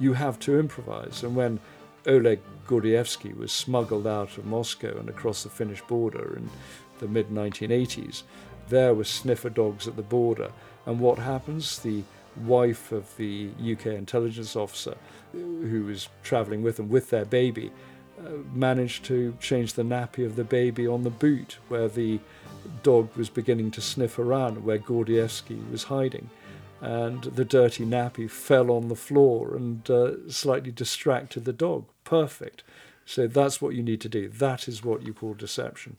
you have to improvise. And when Oleg Gordievsky was smuggled out of Moscow and across the Finnish border in the mid 1980s, there were sniffer dogs at the border. And what happens? The wife of the UK intelligence officer who was travelling with them with their baby uh, managed to change the nappy of the baby on the boot where the dog was beginning to sniff around where Gordievsky was hiding. And the dirty nappy fell on the floor and uh, slightly distracted the dog. Perfect. So that's what you need to do. That is what you call deception.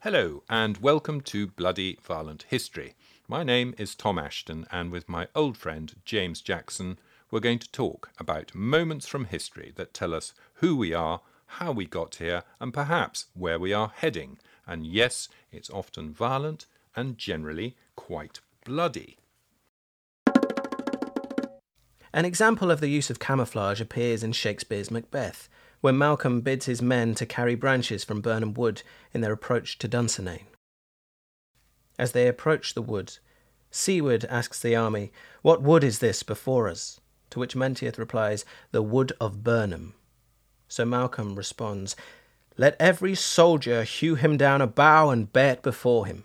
Hello, and welcome to Bloody Violent History. My name is Tom Ashton, and with my old friend James Jackson, we're going to talk about moments from history that tell us who we are, how we got here, and perhaps where we are heading. And yes, it's often violent and generally quite bloody. An example of the use of camouflage appears in Shakespeare's Macbeth, when Malcolm bids his men to carry branches from Birnam Wood in their approach to Dunsinane. As they approach the wood, Siward asks the army, What wood is this before us? To which Menteith replies, The wood of Birnam. So Malcolm responds, Let every soldier hew him down a bough and bear it before him.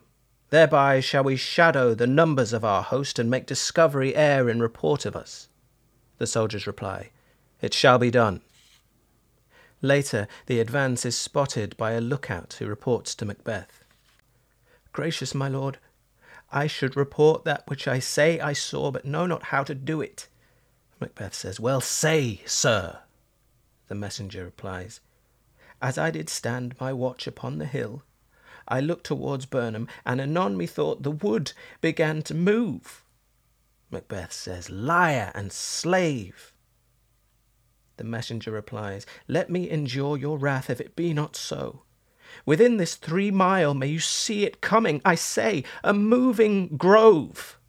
Thereby shall we shadow the numbers of our host and make discovery err in report of us. The soldiers reply, It shall be done. Later, the advance is spotted by a lookout who reports to Macbeth. Gracious my lord, I should report that which I say I saw, but know not how to do it. Macbeth says, Well, say, sir. The messenger replies, As I did stand my watch upon the hill, I looked towards Birnam, and anon methought the wood began to move. Macbeth says, Liar and slave. The messenger replies, Let me endure your wrath if it be not so. Within this three mile may you see it coming, I say, a moving grove.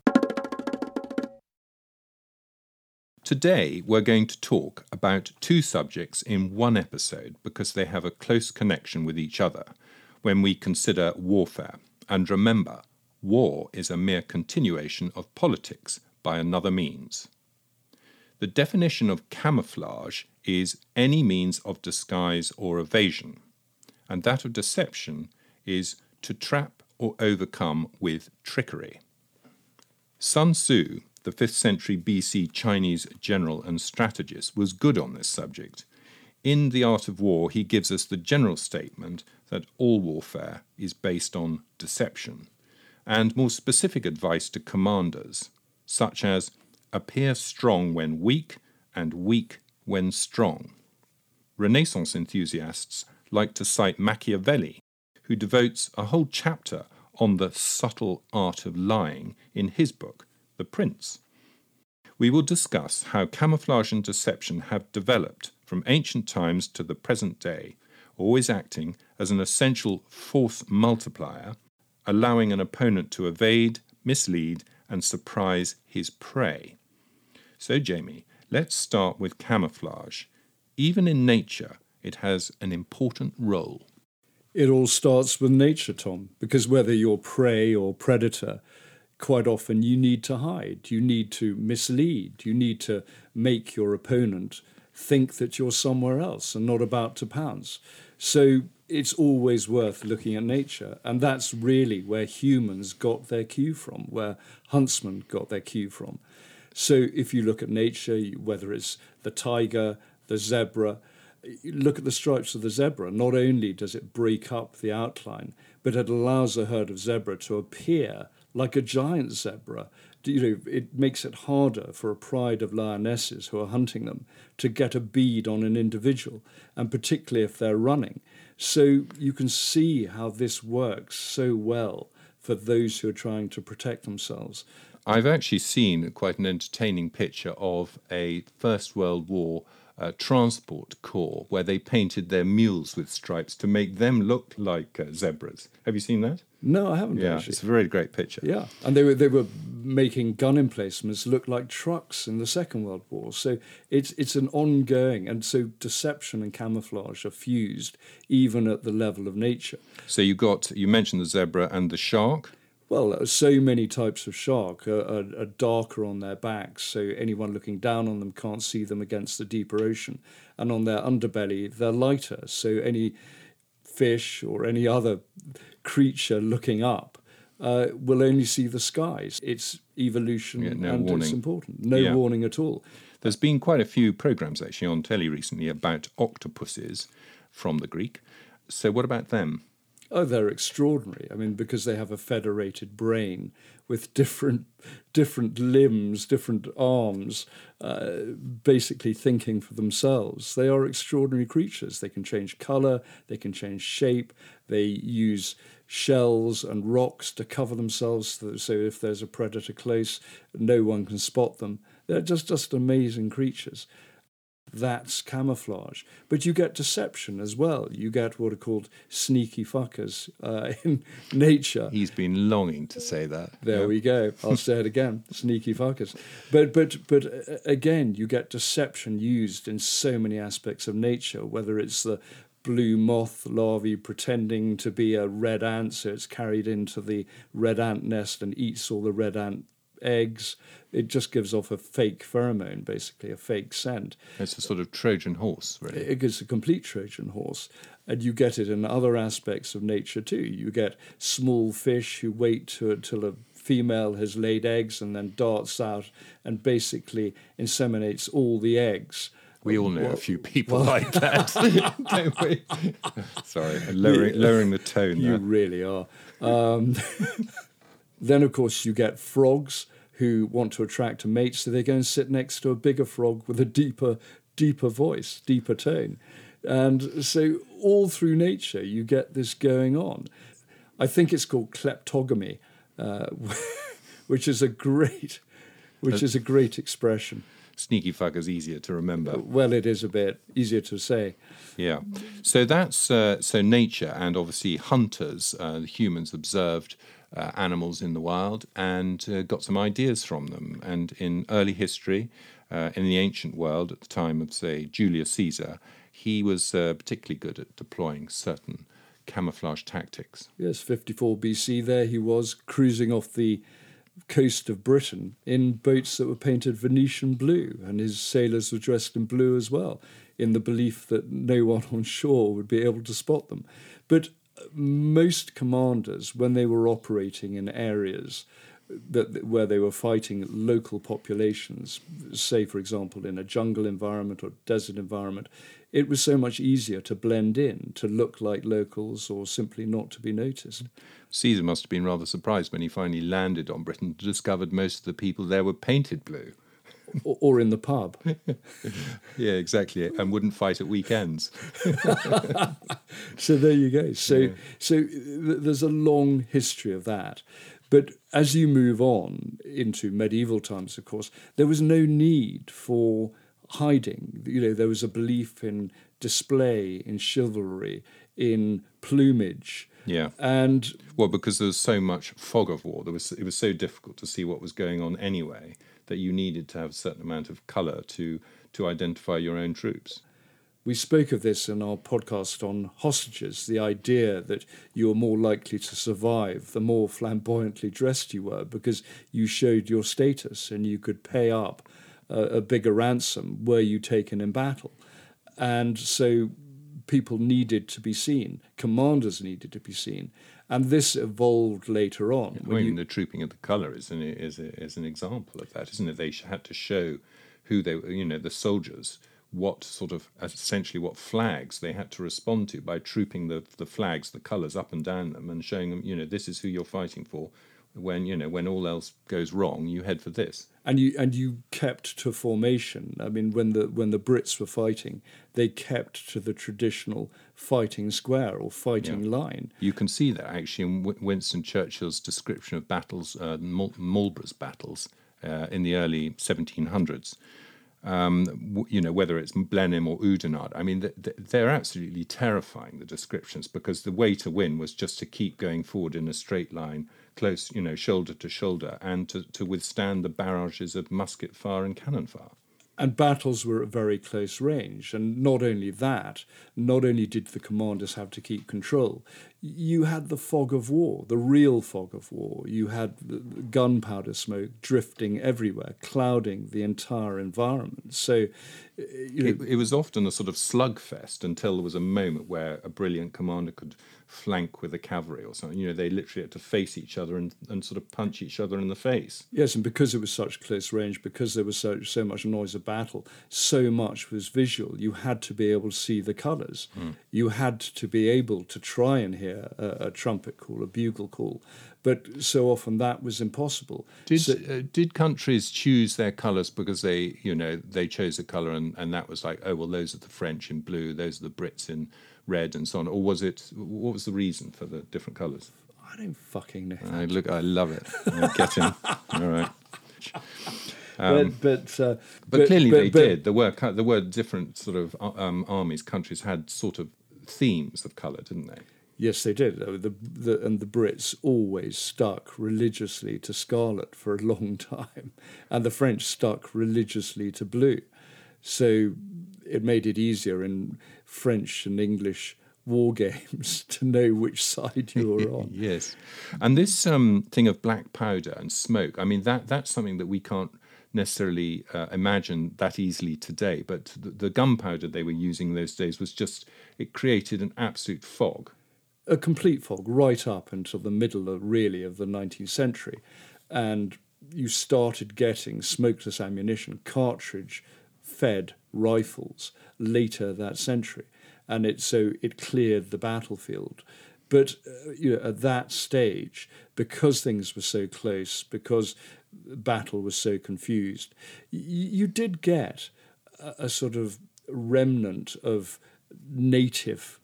Today, we're going to talk about two subjects in one episode because they have a close connection with each other when we consider warfare. And remember, war is a mere continuation of politics by another means. The definition of camouflage is any means of disguise or evasion and that of deception is to trap or overcome with trickery. Sun Tzu, the 5th century BC Chinese general and strategist, was good on this subject. In The Art of War, he gives us the general statement that all warfare is based on deception, and more specific advice to commanders, such as appear strong when weak and weak when strong. Renaissance enthusiasts like to cite Machiavelli, who devotes a whole chapter on the subtle art of lying in his book, The Prince. We will discuss how camouflage and deception have developed from ancient times to the present day, always acting as an essential force multiplier, allowing an opponent to evade, mislead, and surprise his prey. So, Jamie, let's start with camouflage. Even in nature, it has an important role. It all starts with nature, Tom, because whether you're prey or predator, quite often you need to hide, you need to mislead, you need to make your opponent think that you're somewhere else and not about to pounce. So it's always worth looking at nature. And that's really where humans got their cue from, where huntsmen got their cue from. So if you look at nature, whether it's the tiger, the zebra, look at the stripes of the zebra. Not only does it break up the outline, but it allows a herd of zebra to appear like a giant zebra. You know, it makes it harder for a pride of lionesses who are hunting them to get a bead on an individual, and particularly if they're running. So you can see how this works so well for those who are trying to protect themselves. I've actually seen quite an entertaining picture of a First World War uh, transport corps where they painted their mules with stripes to make them look like uh, zebras. Have you seen that? No, I haven't. Yeah, actually. it's a very great picture. Yeah, and they were they were making gun emplacements look like trucks in the Second World War. So it's it's an ongoing, and so deception and camouflage are fused even at the level of nature. So you got you mentioned the zebra and the shark. Well, so many types of shark are, are, are, darker on their backs, so anyone looking down on them can't see them against the deeper ocean. And on their underbelly, they're lighter, so any fish or any other creature looking up uh, will only see the skies. It's evolution Yeah, no and warning. it's important. No Yeah. warning at all. There's been quite a few programs actually on telly recently about octopuses from the Greek. So, what about them? Oh, they're extraordinary. I mean, because they have a federated brain with different different limbs, different arms, uh, basically thinking for themselves. They are extraordinary creatures. They can change color, they can change shape. They use shells and rocks to cover themselves, so so if there's a predator close, no one can spot them. They're just just amazing creatures that's camouflage. But you get deception as well. You get what are called sneaky fuckers uh, in nature. He's been longing to say that. There Yeah. we go. I'll say it again. Sneaky fuckers. But but but uh, again, you get deception used in so many aspects of nature. Whether it's the blue moth larvae pretending to be a red ant, so it's carried into the red ant nest and eats all the red ant eggs. It just gives off a fake pheromone, basically a fake scent. It's a sort of Trojan horse, really. It is a complete Trojan horse. And you get it in other aspects of nature too. You get small fish who wait to, till a female has laid eggs and then darts out and basically inseminates all the eggs. We all know a few people like that, don't we? Sorry, lowering, lowering the tone You there. really are. Um, then, of course, you get frogs who want to attract a mate, so they go and sit next to a bigger frog with a deeper, deeper voice, deeper tone. And so, all through nature, you get this going on. I think it's called kleptogamy, uh, which is a great, which is a great expression. Sneaky fucker's easier to remember. Well, it is a bit easier to say. Yeah. So that's uh, so nature, and obviously hunters, uh, humans observed uh, animals in the wild and uh, got some ideas from them. And in early history, uh, in the ancient world, at the time of say Julius Caesar, he was uh, particularly good at deploying certain camouflage tactics. Yes, 54 BC, there he was cruising off the coast of Britain in boats that were painted Venetian blue, and his sailors were dressed in blue as well, in the belief that no one on shore would be able to spot them. But most commanders, when they were operating in areas that where they were fighting local populations, say for example in a jungle environment or desert environment, it was so much easier to blend in, to look like locals, or simply not to be noticed. Caesar must have been rather surprised when he finally landed on Britain and discovered most of the people there were painted blue. Or, or in the pub. Yeah, exactly, and wouldn't fight at weekends. So there you go. So so uh, th- there's a long history of that. But as you move on into medieval times, of course, there was no need for hiding. You know, there was a belief in display, in chivalry, in plumage, Yeah. and Well, because there was so much fog of war, there was it was so difficult to see what was going on anyway that you needed to have a certain amount of colour to to identify your own troops. We spoke of this in our podcast on hostages the idea that you were more likely to survive the more flamboyantly dressed you were because you showed your status and you could pay up a, a bigger ransom were you taken in battle. And so people needed to be seen, commanders needed to be seen. And this evolved later on. I mean, you- the trooping of the colour is an is, a, is an example of that, isn't it? They had to show who they were, you know, the soldiers, what sort of essentially what flags they had to respond to by trooping the the flags, the colours up and down them, and showing them, you know, this is who you're fighting for. When you know when all else goes wrong, you head for this. and you and you kept to formation. I mean, when the when the Brits were fighting, they kept to the traditional fighting square or fighting line. You can see that actually in Wi- Winston Churchill's description of battles, uh, Marlborough's battles uh, in the early 1700s. Um, w- you know, whether it's Blenheim or Oudenarde. I mean, th- th- they're absolutely terrifying, the descriptions, because the way to win was just to keep going forward in a straight line, close, you know, shoulder to shoulder, and to, to withstand the barrages of musket fire and cannon fire. And battles were at very close range. And not only that, not only did the commanders have to keep control, you had the fog of war, the real fog of war. You had gunpowder smoke drifting everywhere, clouding the entire environment. So, uh, you know, It, it was often a sort of slugfest until there was a moment where a brilliant commander could flank with the cavalry or something. You know, they literally had to face each other and, and sort of punch each other in the face. Yes, and because it was such close range, because there was so so much noise of battle, so much was visual. You had to be able to see the colours. You had to be able to try and hear a, a trumpet call, a bugle call, but so often that was impossible. Did So- uh, did countries choose their colours because they you know they chose a colour and, and that was like oh well those are the French in blue those are the Brits in red and so on or was it what was the reason for the different colours? I don't fucking know. I look I love it. I get him. All right. but but, uh, But, clearly but- they but- did. There were there were different sort of uh, um, armies. Countries had sort of themes of colour, didn't they? Yes, they did. Uh, The, the, and the Brits always stuck religiously to scarlet for a long time, and the French stuck religiously to blue. So it made it easier in French and English war games to know which side you were on. Yes, and this um, thing of black powder and smoke. I mean that that's something that we can't necessarily uh, imagine that easily today. But the, the gunpowder they were using those days was just it created an absolute fog. a complete fog right up until the middle of really of the 19th century and you started getting smokeless ammunition cartridge fed rifles later that century and it so it cleared the battlefield but uh, you know at that stage because things were so close because battle was so confused y- you did get a, a sort of remnant of native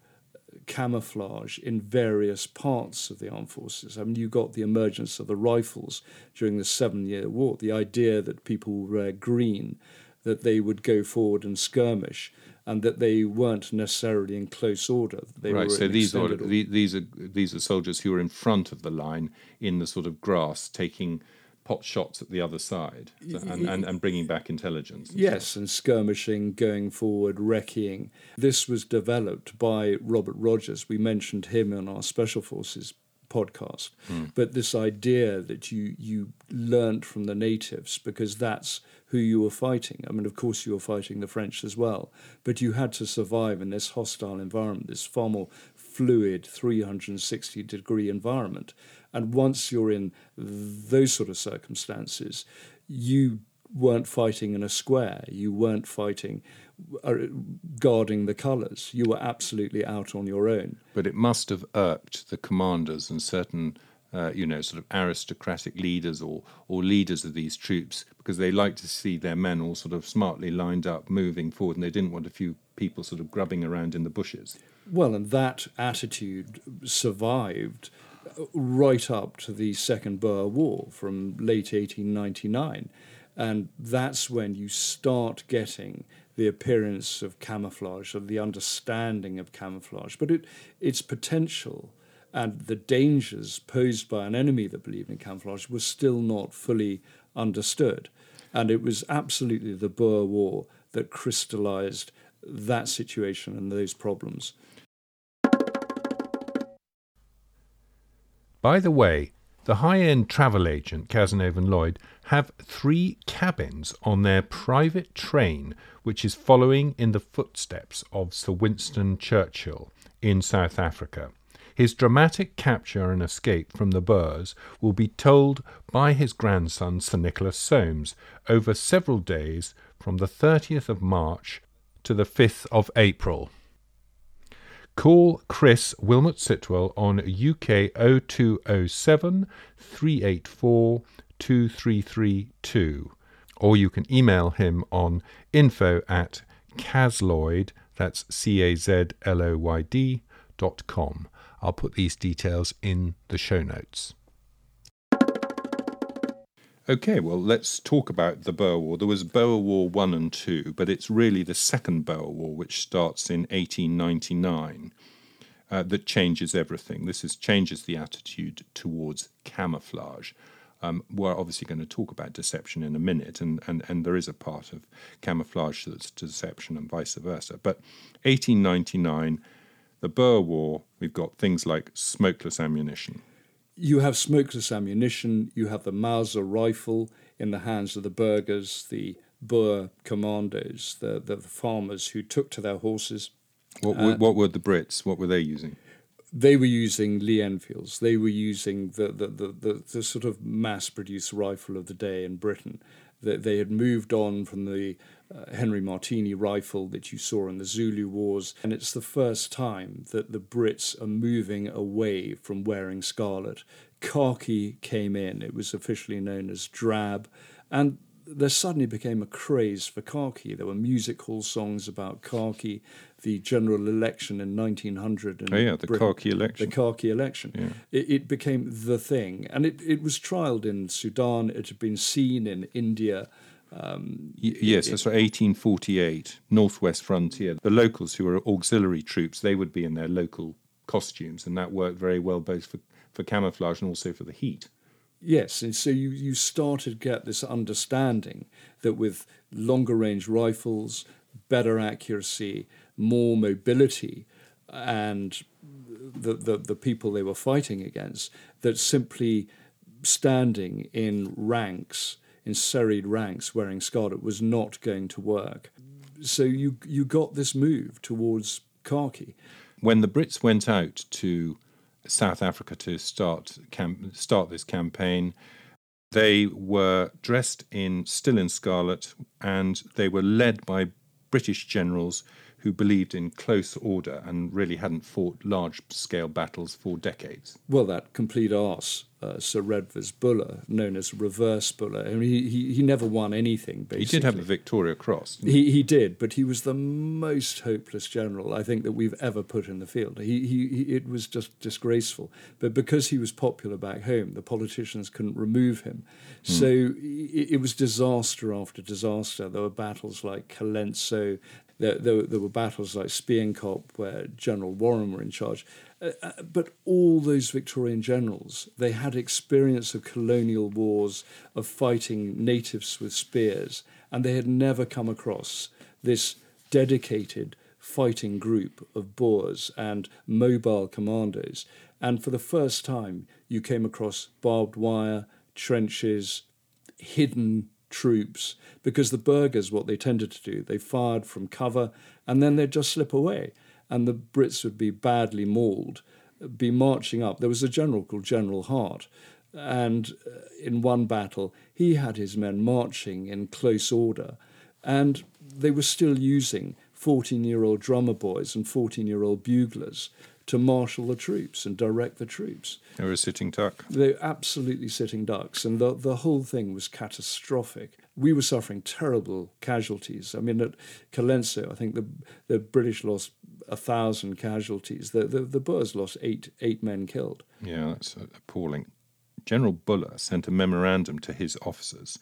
camouflage in various parts of the armed forces. I mean, you got the emergence of the rifles during the Seven Year War, the idea that people wear green, that they would go forward and skirmish, and that they weren't necessarily in close order. They right. So these are order. these are these are soldiers who are in front of the line in the sort of grass, taking pot shots at the other side and, and, and bringing back intelligence. and Yes, and skirmishing, going forward, wrecking. This was developed by Robert Rogers. We mentioned him in our Special Forces podcast. Hmm. But this idea that you you learnt from the natives because that's who you were fighting. I mean, of course, you were fighting the French as well, but you had to survive in this hostile environment, this far more fluid 360 degree environment. And once you're in those sort of circumstances, you weren't fighting in a square. You weren't fighting uh, guarding the colours. You were absolutely out on your own. But it must have irked the commanders and certain, uh, you know, sort of aristocratic leaders or, or leaders of these troops because they liked to see their men all sort of smartly lined up, moving forward, and they didn't want a few people sort of grubbing around in the bushes. Well, and that attitude survived right up to the Second Boer War from late 1899. And that's when you start getting the appearance of camouflage, of the understanding of camouflage. But it, its potential and the dangers posed by an enemy that believed in camouflage was still not fully understood. And it was absolutely the Boer War that crystallized that situation and those problems. By the way, the high end travel agent Cazenove and Loyd have three cabins on their private train, which is following in the footsteps of Sir Winston Churchill in South Africa. His dramatic capture and escape from the Boers will be told by his grandson Sir Nicholas Soames over several days from the 30th of March to the 5th of April. Call Chris Wilmot Sitwell on UK 0207 384 2332 or you can email him on info at cazloyd, that's C-A-Z-L-O-Y-D dot com. I'll put these details in the show notes. Okay, well, let's talk about the Boer War. There was Boer War 1 and 2, but it's really the second Boer War, which starts in 1899, uh, that changes everything. This is, changes the attitude towards camouflage. Um, we're obviously going to talk about deception in a minute, and, and, and there is a part of camouflage that's deception and vice versa. But 1899, the Boer War, we've got things like smokeless ammunition. You have smokeless ammunition, you have the Mauser rifle in the hands of the burghers, the Boer commandos, the, the, farmers who took to their horses. What, uh, were, what were the Brits? What were they using? They were using Lee Enfields. They were using the, the, the, the, the sort of mass produced rifle of the day in Britain. That they had moved on from the uh, Henry Martini rifle that you saw in the Zulu Wars, and it's the first time that the Brits are moving away from wearing scarlet. Khaki came in, it was officially known as drab, and there suddenly became a craze for khaki. There were music hall songs about khaki. The general election in 1900. In oh, yeah, the Britain, khaki election. The khaki election. Yeah. It, it, became the thing. And it, it was trialled in Sudan, it had been seen in India. Um, y- yes, it, that's right, 1848, Northwest Frontier. The locals who were auxiliary troops, they would be in their local costumes, and that worked very well both for, for camouflage and also for the heat. Yes, and so you, you started to get this understanding that with longer range rifles, better accuracy, more mobility, and the, the, the people they were fighting against, that simply standing in ranks, in serried ranks, wearing scarlet was not going to work. So you, you got this move towards khaki. When the Brits went out to South Africa to start cam- start this campaign. They were dressed in still in scarlet, and they were led by British generals who believed in close order and really hadn't fought large scale battles for decades. Well, that complete arse, uh, Sir Redvers Buller, known as Reverse Buller, I mean, he, he, he never won anything, basically. He did have the Victoria Cross. He, he did, but he was the most hopeless general I think that we've ever put in the field. He, he, he, it was just disgraceful. But because he was popular back home, the politicians couldn't remove him. Mm. So it, it was disaster after disaster. There were battles like Colenso, there, there, there, were battles like Spion Kop, where General Warren were in charge. Uh, uh, but all those Victorian generals, they had experience of colonial wars, of fighting natives with spears, and they had never come across this dedicated fighting group of Boers and mobile commandos. And for the first time, you came across barbed wire, trenches, hidden troops because the burghers, what they tended to do, they fired from cover and then they'd just slip away. And the Brits would be badly mauled, be marching up. There was a general called General Hart. And uh, in one battle, he had his men marching in close order. And they were still using 14 year old drummer boys and 14 year old buglers to marshal the troops and direct the troops. They were a sitting duck. They were absolutely sitting ducks, and the, the whole thing was catastrophic. We were suffering terrible casualties. I mean, at Colenso, I think the, the British lost a thousand casualties. The, the, the Boers lost eight, eight men killed. Yeah, that's appalling. General Buller sent a memorandum to his officers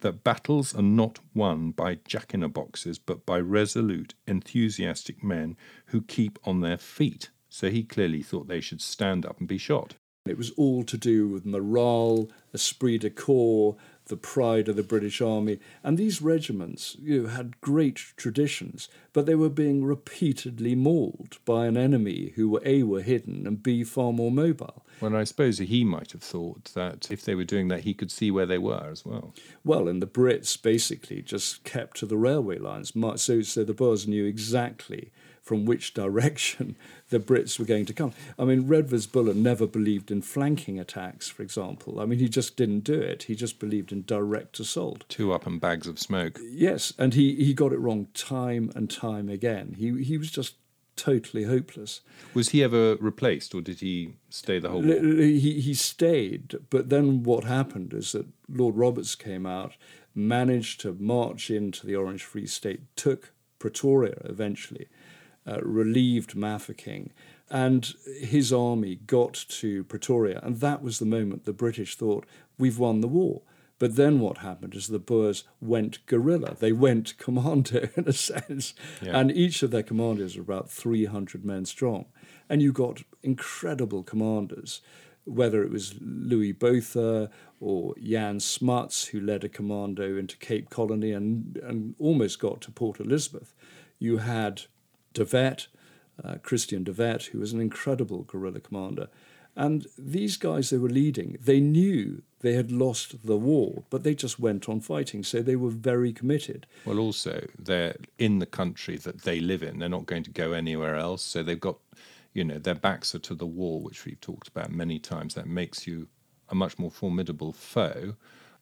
that battles are not won by jack in a boxes, but by resolute, enthusiastic men who keep on their feet. So he clearly thought they should stand up and be shot. It was all to do with morale, esprit de corps, the pride of the British Army. And these regiments you know, had great traditions, but they were being repeatedly mauled by an enemy who were A, were hidden, and B, far more mobile. Well, I suppose he might have thought that if they were doing that, he could see where they were as well. Well, and the Brits basically just kept to the railway lines. So, so the Boers knew exactly from which direction the Brits were going to come. I mean, Redvers Buller never believed in flanking attacks, for example. I mean, he just didn't do it. He just believed in direct assault. Two up and bags of smoke. Yes, and he, he got it wrong time and time again. He, he was just totally hopeless. Was he ever replaced, or did he stay the whole war? He, he stayed, but then what happened is that Lord Roberts came out, managed to march into the Orange Free State, took Pretoria eventually, uh, relieved Mafeking, and his army got to Pretoria. And that was the moment the British thought, we've won the war. But then what happened is the Boers went guerrilla. They went commando in a sense. Yeah. And each of their commanders were about 300 men strong. And you got incredible commanders, whether it was Louis Botha or Jan Smuts, who led a commando into Cape Colony and, and almost got to Port Elizabeth. You had De Wet, uh, Christian de Wet, who was an incredible guerrilla commander. And these guys they were leading, they knew they had lost the war, but they just went on fighting. So they were very committed. Well, also, they're in the country that they live in. They're not going to go anywhere else. So they've got, you know, their backs are to the wall, which we've talked about many times. That makes you a much more formidable foe.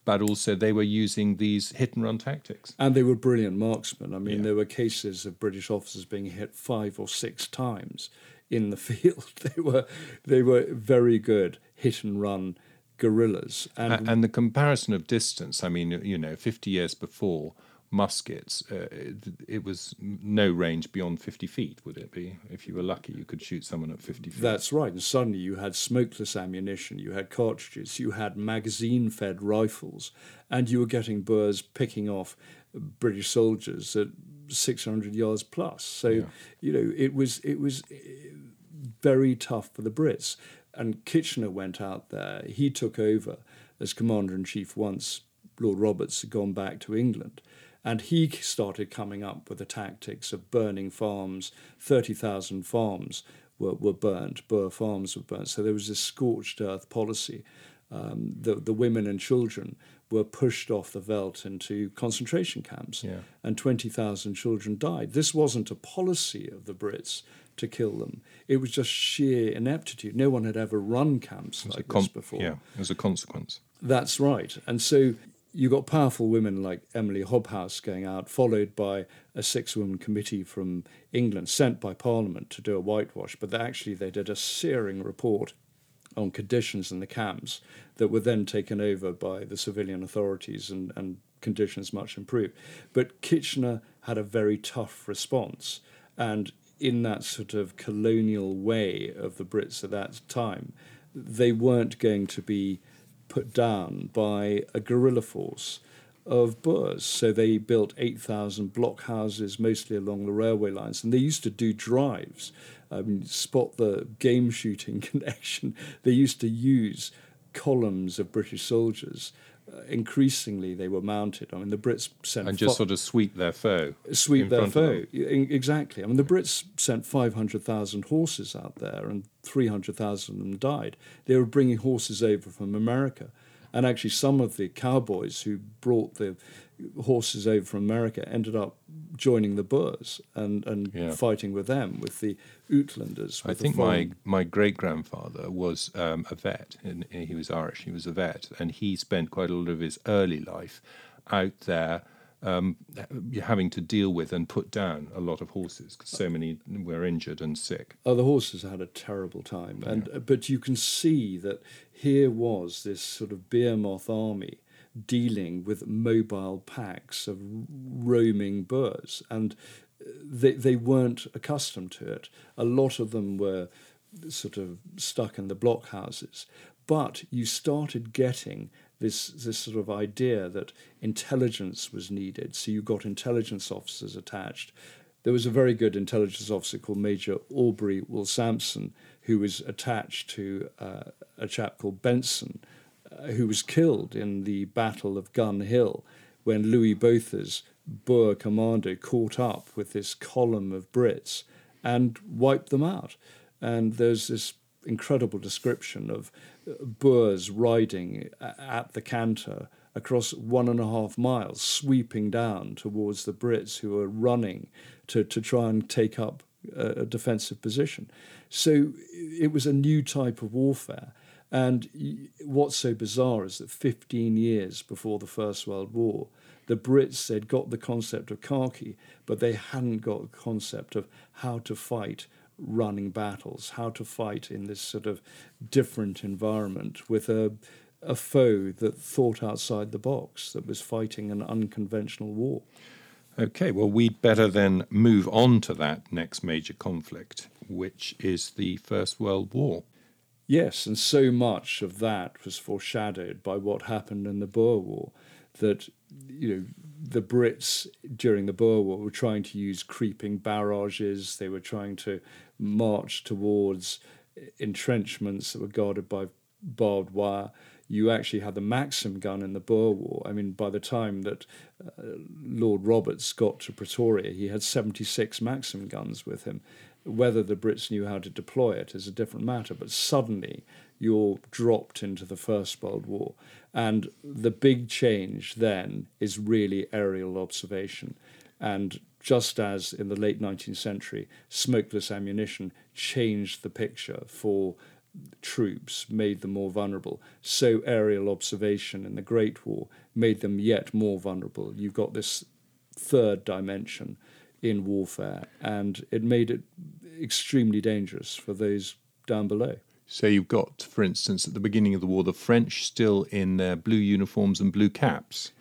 But also, they were using these hit and run tactics. And they were brilliant marksmen. I mean, Yeah. there were cases of British officers being hit five or six times in the field. They were they were very good hit and run guerrillas. And and the comparison of distance, I mean, you know, 50 years before, muskets, uh, it, it was no range beyond 50 feet, would it be? If you were lucky, you could shoot someone at 50 feet. That's right. And suddenly you had smokeless ammunition, you had cartridges, you had magazine fed rifles, and you were getting Boers picking off British soldiers at 600 yards plus. So, Yeah. you know, it was, it was eh, very tough for the Brits. And Kitchener went out there. He took over as commander in chief once Lord Roberts had gone back to England. And he started coming up with the tactics of burning farms. 30,000 farms were, were burnt, Boer farms were burnt. So there was this scorched earth policy. Um, the, the women and children were pushed off the veldt into concentration camps, Yeah. and 20,000 children died. This wasn't a policy of the Brits to kill them, it was just sheer ineptitude. No one had ever run camps It was a like this before. Yeah, as a consequence. That's right. And so you got powerful women like Emily Hobhouse going out, followed by a six woman committee from England sent by Parliament to do a whitewash. But they actually, they did a searing report on conditions in the camps that were then taken over by the civilian authorities and, and conditions much improved. But Kitchener had a very tough response. And in that sort of colonial way of the Brits at that time, they weren't going to be put down by a guerrilla force of Boers. So they built 8,000 blockhouses, mostly along the railway lines, and they used to do drives. I mean, spot the game shooting connection. They used to use columns of British soldiers. Uh, increasingly, they were mounted. I mean, the Brits sent And just fi- sort of sweep their foe. sweep their foe. Exactly. I mean, the Brits sent 500,000 horses out there and 300,000 of them died. They were bringing horses over from America. And actually, some of the cowboys who brought the horses over from America ended up joining the Boers and, and Yeah. fighting with them, with the Uitlanders. I with the think my, foreign- my great grandfather was um, a vet, and he was Irish. He was a vet, and he spent quite a lot of his early life out there, um, having to deal with and put down a lot of horses because so many were injured and sick. Oh, the horses had a terrible time, and but you can see that here was this sort of beer moth army dealing with mobile packs of roaming Boers, and they they weren't accustomed to it. A lot of them were sort of stuck in the blockhouses, but you started getting this this sort of idea that intelligence was needed. So you got intelligence officers attached. There was a very good intelligence officer called Major Aubrey Woolls-Sampson, who was attached to uh, a chap called Benson, who was killed in the Battle of Gun Hill when Louis Botha's Boer commando caught up with this column of Brits and wiped them out. And there's this incredible description of uh, Boers riding at the canter across one and a half miles, sweeping down towards the Brits who are running to, to try and take up a, a defensive position. So it was a new type of warfare. And what's so bizarre is that 15 years before the First World War, the Brits had got the concept of khaki, but they hadn't got the concept of how to fight running battles, how to fight in this sort of different environment with a, a foe that thought outside the box, that was fighting an unconventional war. Okay, well, we'd better then move on to that next major conflict, which is the First World War. Yes, and so much of that was foreshadowed by what happened in the Boer War. That you know the Brits during the Boer War were trying to use creeping barrages. They were trying to march towards entrenchments that were guarded by barbed wire. You actually had the Maxim gun in the Boer War. I mean, by the time that uh, Lord Roberts got to Pretoria, he had 76 Maxim guns with him. Whether the Brits knew how to deploy it is a different matter, but suddenly you're dropped into the First World War. And the big change then is really aerial observation. And just as in the late 19th century, smokeless ammunition changed the picture for troops, made them more vulnerable, so aerial observation in the Great War made them yet more vulnerable. You've got this third dimension in warfare, and it made it extremely dangerous for those down below. So you've got, for instance, at the beginning of the war, the French still in their blue uniforms and blue caps.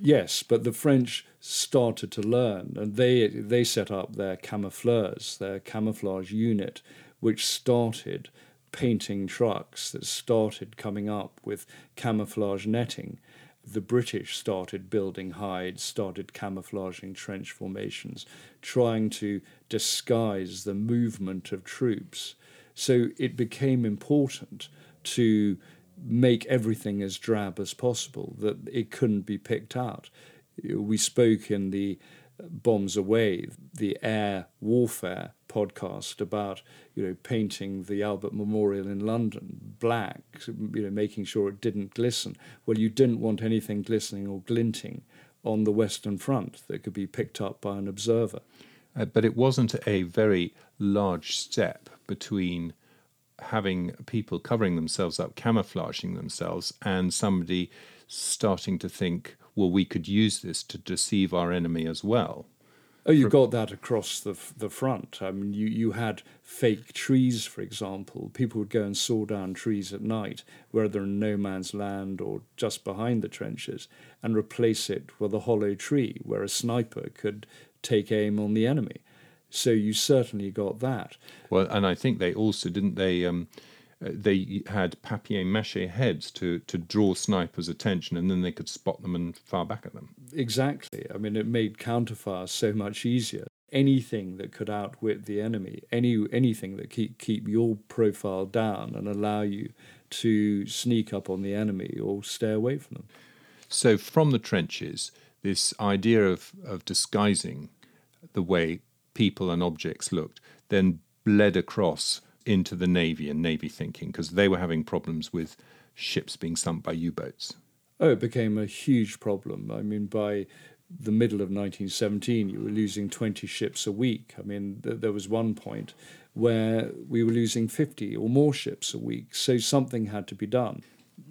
Yes, but the French started to learn, and they they set up their camoufleurs, their camouflage unit, which started painting trucks, that started coming up with camouflage netting. The British started building hides, started camouflaging trench formations, trying to disguise the movement of troops. So it became important to make everything as drab as possible, that it couldn't be picked out. We spoke in the Bombs Away, the air warfare podcast about you know painting the Albert Memorial in London black, you know making sure it didn't glisten. Well, you didn't want anything glistening or glinting on the Western Front that could be picked up by an observer. Uh, but it wasn't a very large step between having people covering themselves up, camouflaging themselves, and somebody starting to think, well, we could use this to deceive our enemy as well. Oh, you got that across the the front. I mean, you, you had fake trees, for example. People would go and saw down trees at night, where they're in no man's land or just behind the trenches, and replace it with a hollow tree where a sniper could take aim on the enemy. So you certainly got that. Well, and I think they also didn't they. Um, Uh, they had papier mache heads to, to draw snipers' attention, and then they could spot them and fire back at them. Exactly. I mean, it made counterfire so much easier. Anything that could outwit the enemy, any anything that keep keep your profile down and allow you to sneak up on the enemy or stay away from them. So, from the trenches, this idea of, of disguising the way people and objects looked then bled across into the Navy and Navy thinking because they were having problems with ships being sunk by U boats. Oh, it became a huge problem. I mean, by the middle of 1917, you were losing 20 ships a week. I mean, th- there was one point where we were losing 50 or more ships a week. So something had to be done.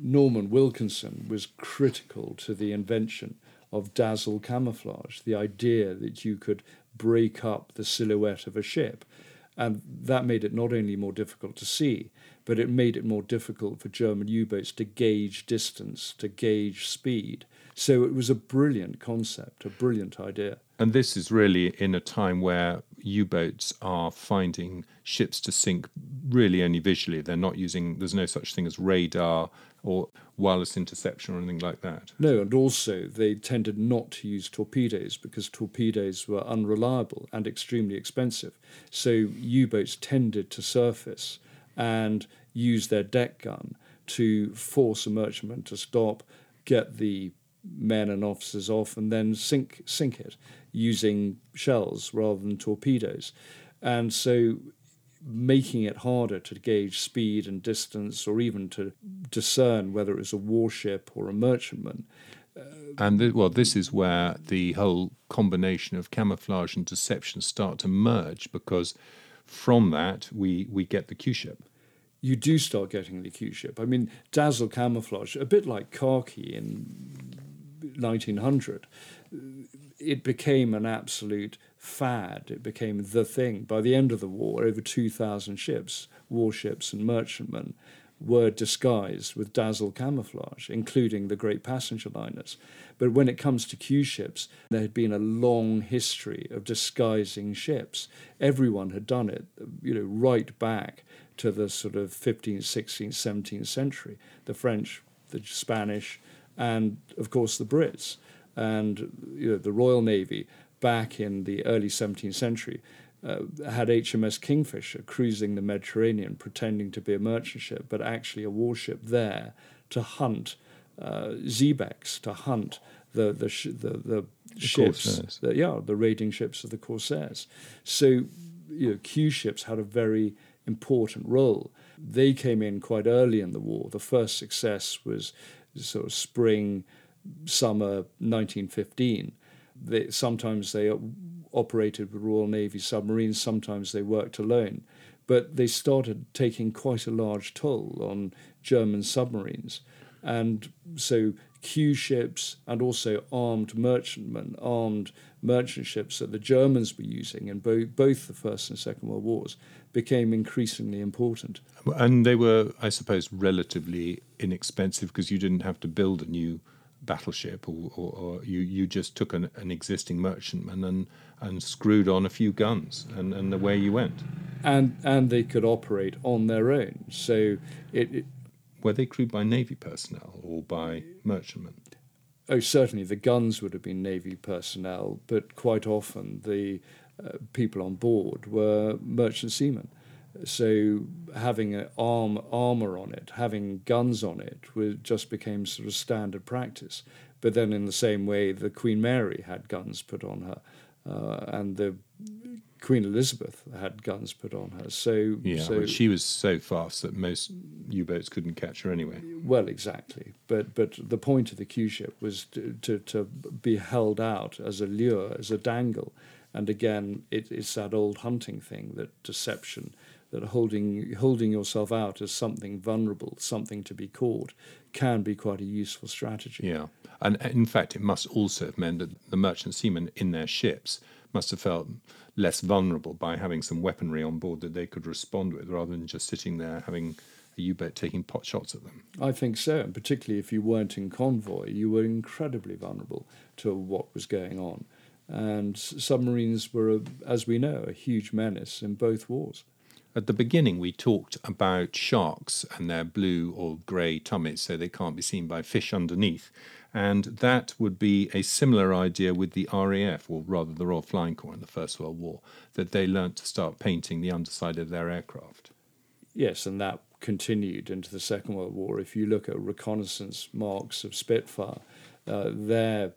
Norman Wilkinson was critical to the invention of dazzle camouflage, the idea that you could break up the silhouette of a ship and that made it not only more difficult to see, but it made it more difficult for German U boats to gauge distance, to gauge speed. So it was a brilliant concept, a brilliant idea. And this is really in a time where U boats are finding ships to sink really only visually. They're not using, there's no such thing as radar or wireless interception or anything like that. No, and also they tended not to use torpedoes because torpedoes were unreliable and extremely expensive. So U boats tended to surface and use their deck gun to force a merchantman to stop, get the men and officers off, and then sink sink it using shells rather than torpedoes. And so making it harder to gauge speed and distance or even to discern whether it was a warship or a merchantman. Uh, and the, well, this is where the whole combination of camouflage and deception start to merge because from that we, we get the Q ship. You do start getting the Q ship. I mean, dazzle camouflage, a bit like khaki in 1900, it became an absolute fad. It became the thing. By the end of the war, over 2,000 ships, warships, and merchantmen were disguised with dazzle camouflage, including the great passenger liners. But when it comes to Q ships, there had been a long history of disguising ships. Everyone had done it, you know, right back to the sort of 15th, 16th, 17th century. The French, the Spanish, and of course the Brits. And you know, the Royal Navy back in the early 17th century uh, had HMS Kingfisher cruising the Mediterranean, pretending to be a merchant ship, but actually a warship there to hunt uh, xebecs, to hunt the the sh- the, the, the ships, the, yeah, the raiding ships of the Corsairs. So you know, Q ships had a very important role. They came in quite early in the war. The first success was sort of spring, summer 1915. They, sometimes they operated with Royal Navy submarines, sometimes they worked alone. But they started taking quite a large toll on German submarines. And so Q ships and also armed merchantmen, armed merchant ships that the Germans were using in bo- both the First and Second World Wars became increasingly important. And they were, I suppose, relatively inexpensive because you didn't have to build a new battleship or, or, or you, you just took an, an, existing merchantman and, and screwed on a few guns and, and away you went. And, and they could operate on their own. So it, it were they crewed by Navy personnel or by merchantmen? Oh, certainly the guns would have been Navy personnel, but quite often the uh, people on board were merchant seamen. So having an arm armor on it, having guns on it, was, just became sort of standard practice. But then, in the same way, the Queen Mary had guns put on her, uh, and the Queen Elizabeth had guns put on her. So yeah, so, she was so fast that most U-boats couldn't catch her anyway. Well, exactly. But but the point of the Q ship was to, to, to be held out as a lure, as a dangle, and again, it, it's that old hunting thing that deception, that holding holding yourself out as something vulnerable, something to be caught, can be quite a useful strategy. Yeah, and uh, in fact, it must also have meant that the merchant seamen in their ships must have felt less vulnerable by having some weaponry on board that they could respond with, rather than just sitting there having a U-boat taking pot shots at them. I think so, and particularly if you weren't in convoy, you were incredibly vulnerable to what was going on. And submarines were, as we know, a huge menace in both wars. At the beginning, we talked about sharks and their blue or grey tummies, so they can't be seen by fish underneath. And that would be a similar idea with the RAF, or rather the Royal Flying Corps in the First World War, that they learnt to start painting the underside of their aircraft. Yes, and that continued into the Second World War. If you look at reconnaissance marks of Spitfire, uh, their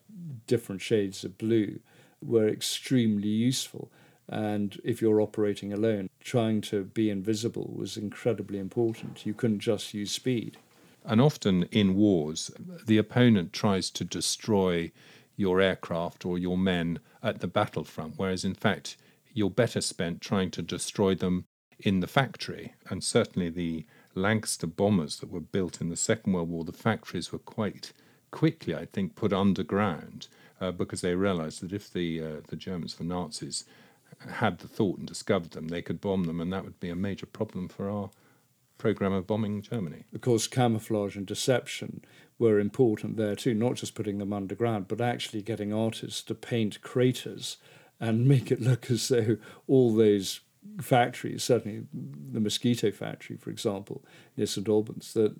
different shades of blue were extremely useful. And if you're operating alone, trying to be invisible was incredibly important. You couldn't just use speed. And often in wars, the opponent tries to destroy your aircraft or your men at the battlefront, whereas in fact, you're better spent trying to destroy them in the factory. And certainly the Lancaster bombers that were built in the Second World War, the factories were quite quickly, I think, put underground uh, because they realized that if the uh, the Germans, the Nazis, had the thought and discovered them, they could bomb them, and that would be a major problem for our program of bombing Germany. Of course, camouflage and deception were important there too, not just putting them underground, but actually getting artists to paint craters and make it look as though all those factories, certainly the Mosquito factory, for example, near St Albans, that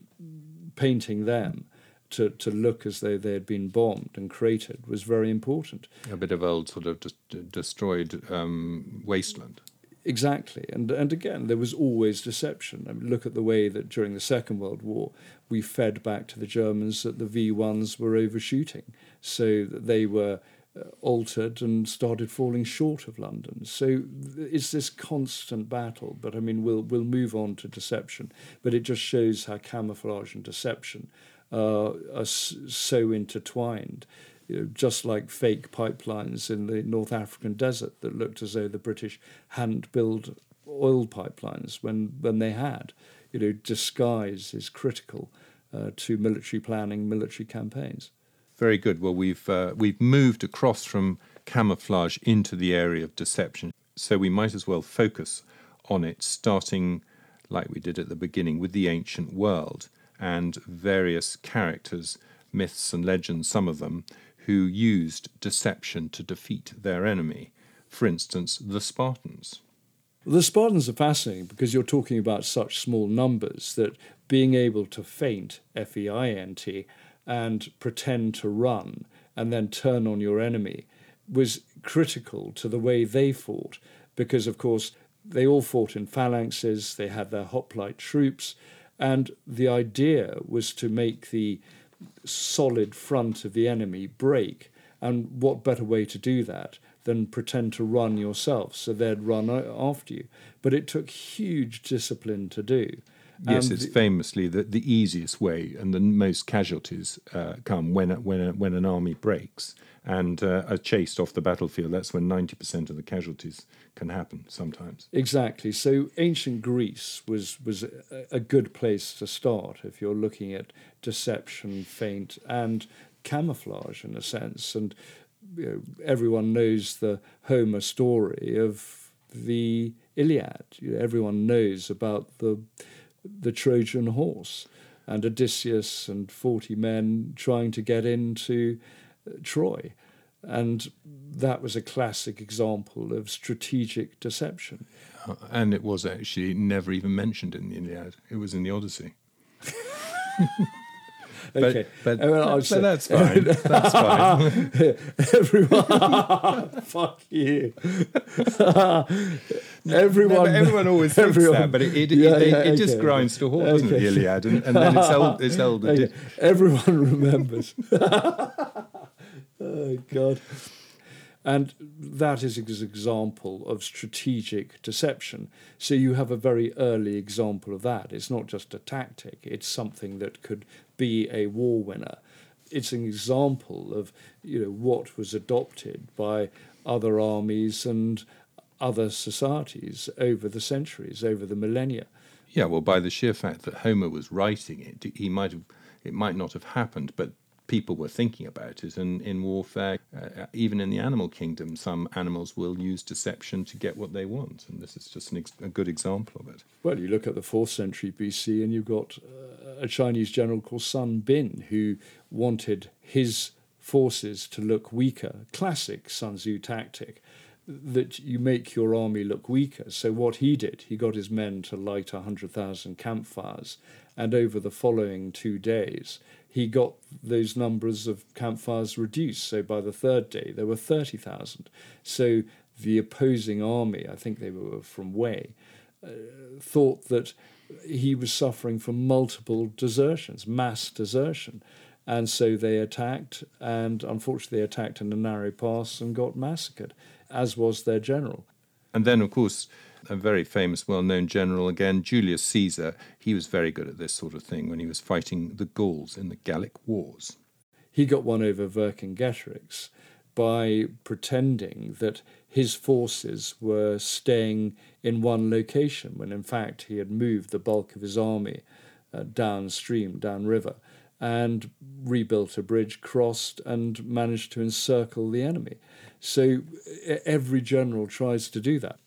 painting them to, to look as though they had been bombed and cratered was very important. A bit of old sort of de- destroyed um, wasteland. Exactly, and and again, there was always deception. I mean, look at the way that during the Second World War, we fed back to the Germans that the V ones were overshooting, so that they were uh, altered and started falling short of London. So it's this constant battle. But I mean, we'll we'll move on to deception, but it just shows how camouflage and deception uh, are so intertwined. You know, just like fake pipelines in the North African desert that looked as though the British hadn't built oil pipelines when, when they had. You know, disguise is critical uh, to military planning, military campaigns. Very good. Well, we've uh, we've moved across from camouflage into the area of deception, so we might as well focus on it, starting like we did at the beginning with the ancient world and various characters, myths and legends, some of them, who used deception to defeat their enemy. For instance, the Spartans. The Spartans are fascinating because you're talking about such small numbers that being able to feint, F E I N T, and pretend to run and then turn on your enemy was critical to the way they fought because, of course, they all fought in phalanxes, they had their hoplite troops, and the idea was to make the solid front of the enemy break. And what better way to do that than pretend to run yourself. So they'd run after you. But it took huge discipline to do. Yes, And it's famously the, the easiest way and the most casualties uh, come when a, when a, when an army breaks and uh, are chased off the battlefield. That's when ninety percent of the casualties can happen. Sometimes. Exactly. So ancient Greece was was a, a good place to start if you're looking at deception, feint, and camouflage in a sense. And you know, everyone knows the Homer story of the Iliad. You know, everyone knows about the the Trojan horse and Odysseus and forty men trying to get into uh, Troy. And that was a classic example of strategic deception. Uh, and it was actually never even mentioned in the Iliad. It was in the Odyssey. Okay, but, Uh, well, but that's fine. That's fine. everyone, fuck you. everyone, No, everyone always thinks everyone- that, but it, it, Yeah, it, yeah, it just grinds to a halt, doesn't it, Okay. the Iliad? And, and then it's held, it's held Okay, Everyone remembers. oh God. And that is an example of strategic deception. So you have a very early example of that. It's not just a tactic, it's something that could be a war winner. It's an example of you know what was adopted by other armies and other societies over the centuries, over the millennia. Yeah, well, by the sheer fact that Homer was writing it, he might have, it might not have happened, but people were thinking about it. And in warfare, uh, even in the animal kingdom, some animals will use deception to get what they want, and this is just ex- a good example of it. Well, you look at the fourth century BC, and you've got uh, a Chinese general called Sun Bin who wanted his forces to look weaker. Classic Sun Tzu tactic that you make your army look weaker. So what he did, he got his men to light a hundred thousand campfires, and over the following two days, he got those numbers of campfires reduced. So by the third day, there were thirty thousand. So the opposing army, I think they were from Wei, uh, thought that he was suffering from multiple desertions, mass desertion. And so they attacked, and unfortunately, they attacked in a narrow pass and got massacred, as was their general. And then, of course, a very famous, well known general again, Julius Caesar, he was very good at this sort of thing when he was fighting the Gauls in the Gallic Wars. He got one over Vercingetorix by pretending that his forces were staying in one location when in fact he had moved the bulk of his army uh, downstream, downriver, and rebuilt a bridge, crossed, and managed to encircle the enemy. So every general tries to do that,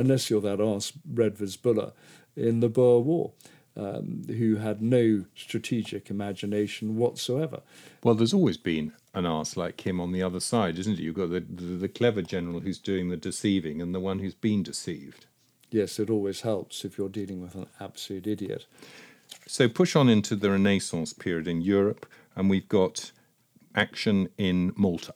unless you're that arse Redvers Buller in the Boer War, um, who had no strategic imagination whatsoever. Well, there's always been an arse like him on the other side, isn't it? You've got the, the, the clever general who's doing the deceiving and the one who's been deceived. Yes, it always helps if you're dealing with an absolute idiot. So push on into the Renaissance period in Europe, and we've got action in Malta.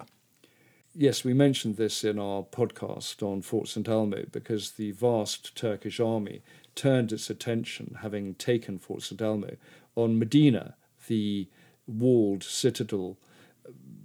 Yes, we mentioned this in our podcast on Fort St. Elmo because the vast Turkish army turned its attention, having taken Fort St. Elmo, on Mdina, the walled citadel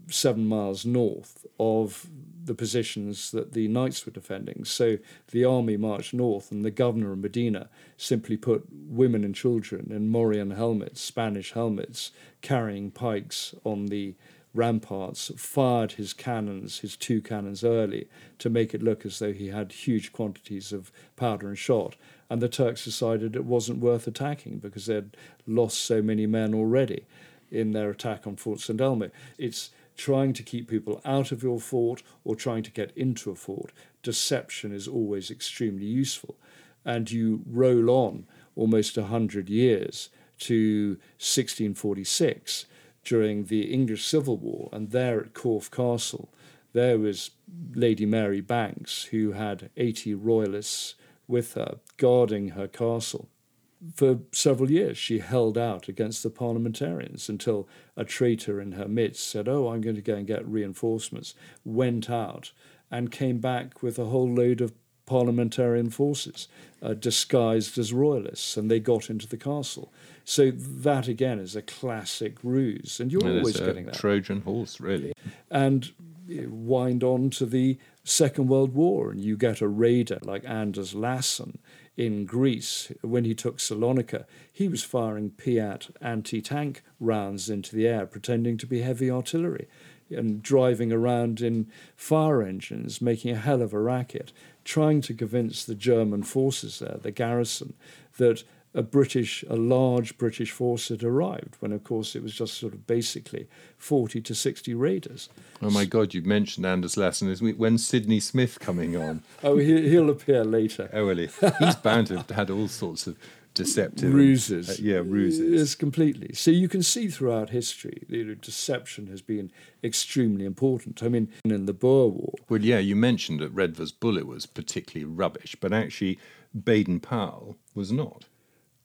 seven miles north of the positions that the knights were defending. So the army marched north, and the governor of Mdina simply put women and children in morion helmets, Spanish helmets, carrying pikes on the ramparts, fired his cannons, his two cannons early, to make it look as though he had huge quantities of powder and shot. And the Turks decided it wasn't worth attacking because they'd lost so many men already in their attack on Fort St. Elmo. It's trying to keep people out of your fort or trying to get into a fort. Deception is always extremely useful. And you roll on almost a hundred years to 1646 during the English Civil War, and there at Corfe Castle, there was Lady Mary Banks, who had 80 royalists with her guarding her castle. For several years she held out against the parliamentarians until a traitor in her midst said, Oh, I'm going to go and get reinforcements, went out and came back with a whole load of parliamentarian forces uh, disguised as royalists, and they got into the castle. So that again is a classic ruse, and you're And always getting that Trojan horse, really. and wind on to the Second World War, and you get a raider like Anders Lassen in Greece. When he took Salonika, he was firing Piat anti tank rounds into the air, pretending to be heavy artillery and driving around in fire engines, making a hell of a racket, trying to convince the German forces there, the garrison, that a British, a large British force had arrived, when of course it was just sort of basically 40 to 60 raiders. Oh my God, you mentioned Anders Lassen. Is when's Sidney Smith coming on? oh, he, will appear later. Oh, well, he's bound to have had all sorts of deceptive ruses. Uh, yeah, ruses. Yes, completely. So you can see throughout history, you know, deception has been extremely important. I mean, in the Boer War. Well, yeah, you mentioned that Redvers Buller was particularly rubbish, but actually Baden Powell was not.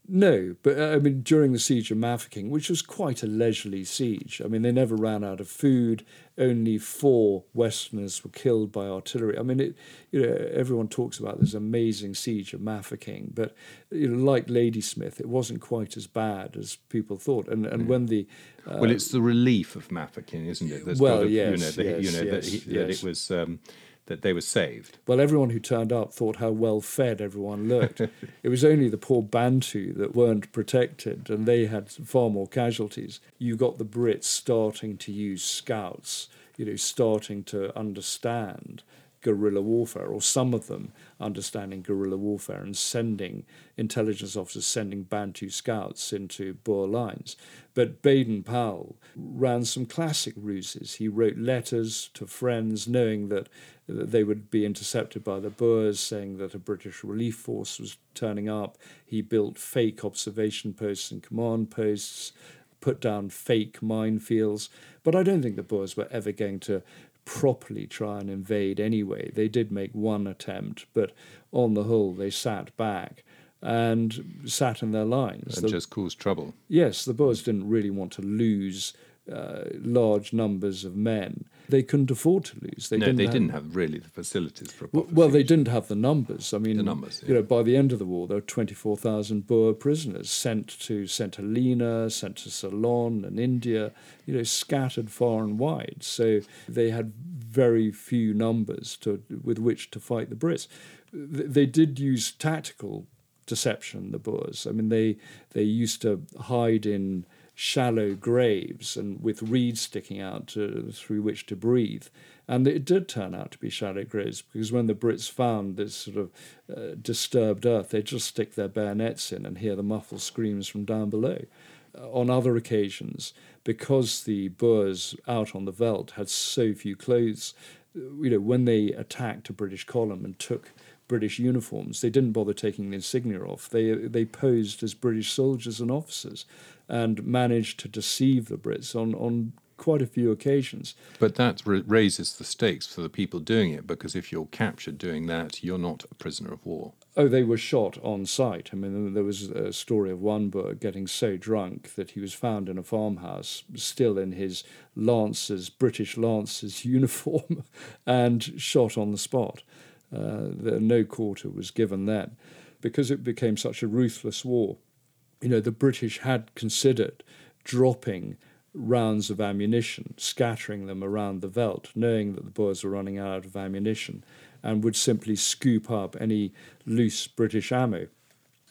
No, but uh, I mean, during the siege of Mafeking, which was quite a leisurely siege, I mean, they never ran out of food. Only four Westerners were killed by artillery. I mean, it, you know, everyone talks about this amazing siege of Mafeking, but you know, like Ladysmith, it wasn't quite as bad as people thought. And and mm. when the uh, well, it's the relief of Mafeking, isn't it? Well, yes, you know, the, yes, you know yes, that, he, yes. that it was. Um, that they were saved. Well, everyone who turned up thought how well fed everyone looked. it was only the poor Bantu that weren't protected, and they had far more casualties. You got the Brits starting to use scouts, you know, starting to understand guerrilla warfare, or some of them understanding guerrilla warfare and sending intelligence officers sending Bantu scouts into Boer lines. But Baden Powell ran some classic ruses. He wrote letters to friends knowing that they would be intercepted by the Boers, saying that a British relief force was turning up. He built fake observation posts and command posts, put down fake minefields. But I don't think the Boers were ever going to properly try and invade anyway. They did make one attempt, but on the whole, they sat back and sat in their lines. And the, just caused trouble. Yes, the Boers didn't really want to lose uh, large numbers of men. They couldn't afford to lose. They no, didn't they have, didn't have really the facilities for. well, well, they didn't have the numbers. I mean, the numbers. Yeah. You know, by the end of the war, there were twenty-four thousand Boer prisoners sent to St Helena, sent to Ceylon and India. You know, scattered far and wide. So they had very few numbers to with which to fight the Brits. They did use tactical deception. The Boers. I mean, they they used to hide in shallow graves and with reeds sticking out to, through which to breathe. And it did turn out to be shallow graves because when the Brits found this sort of uh, disturbed earth, they just stick their bayonets in and hear the muffled screams from down below. Uh, on other occasions, because the Boers out on the veldt had so few clothes, you know, when they attacked a British column and took British uniforms. They didn't bother taking the insignia off. They they posed as British soldiers and officers, and managed to deceive the Brits on on quite a few occasions. But that raises the stakes for the people doing it because if you're captured doing that, you're not a prisoner of war. Oh, they were shot on sight. I mean, there was a story of one Boer getting so drunk that he was found in a farmhouse, still in his Lancers, British Lancers uniform, and shot on the spot. Uh, no quarter was given then because it became such a ruthless war you know, the British had considered dropping rounds of ammunition, scattering them around the veldt, knowing that the Boers were running out of ammunition, and would simply scoop up any loose British ammo.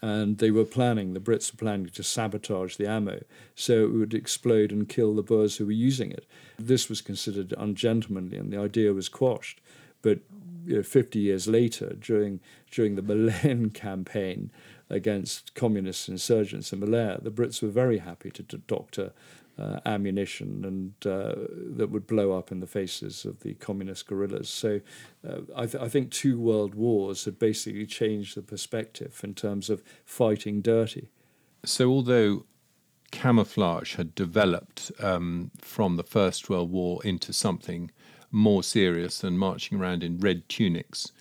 And they were planning, the Brits were planning to sabotage the ammo so it would explode and kill the Boers who were using it. This was considered ungentlemanly and the idea was quashed. But you know, 50 years later, during, during the Berlin campaign, against communist insurgents in Malaya, the Brits were very happy to doctor uh, ammunition and uh, that would blow up in the faces of the communist guerrillas. So uh, I, th- I, think two world wars had basically changed the perspective in terms of fighting dirty. So although camouflage had developed um, from the First World War into something more serious than marching around in red tunics,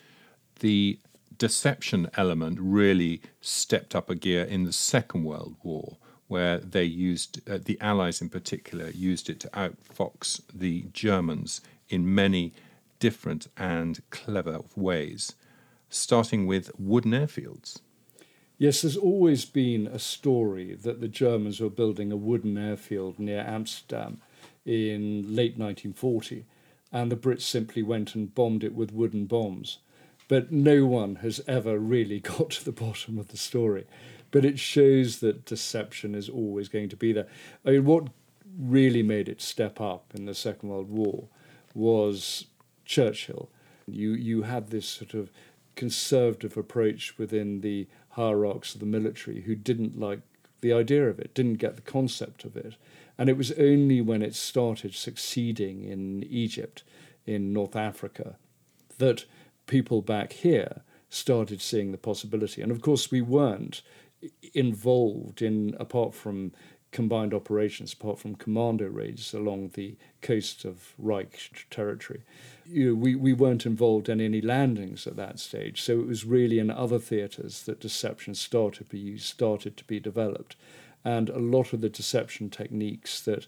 the deception element really stepped up a gear in the Second World War, where they used, uh, the Allies in particular, used it to outfox the Germans in many different and clever ways, starting with wooden airfields. Yes, there's always been a story that the Germans were building a wooden airfield near Amsterdam in late 1940 and the Brits simply went and bombed it with wooden bombs. But no one has ever really got to the bottom of the story. But it shows that deception is always going to be there. I mean, what really made it step up in the Second World War was Churchill. You you had this sort of conservative approach within the hierarchs of the military who didn't like the idea of it, didn't get the concept of it. And it was only when it started succeeding in Egypt, in North Africa, that people back here started seeing the possibility. And of course, we weren't involved in, apart from combined operations, apart from commando raids along the coast of Reich territory. You know, we, we weren't involved in any landings at that stage. So it was really in other theatres that deception started to be used, started to be developed. And a lot of the deception techniques that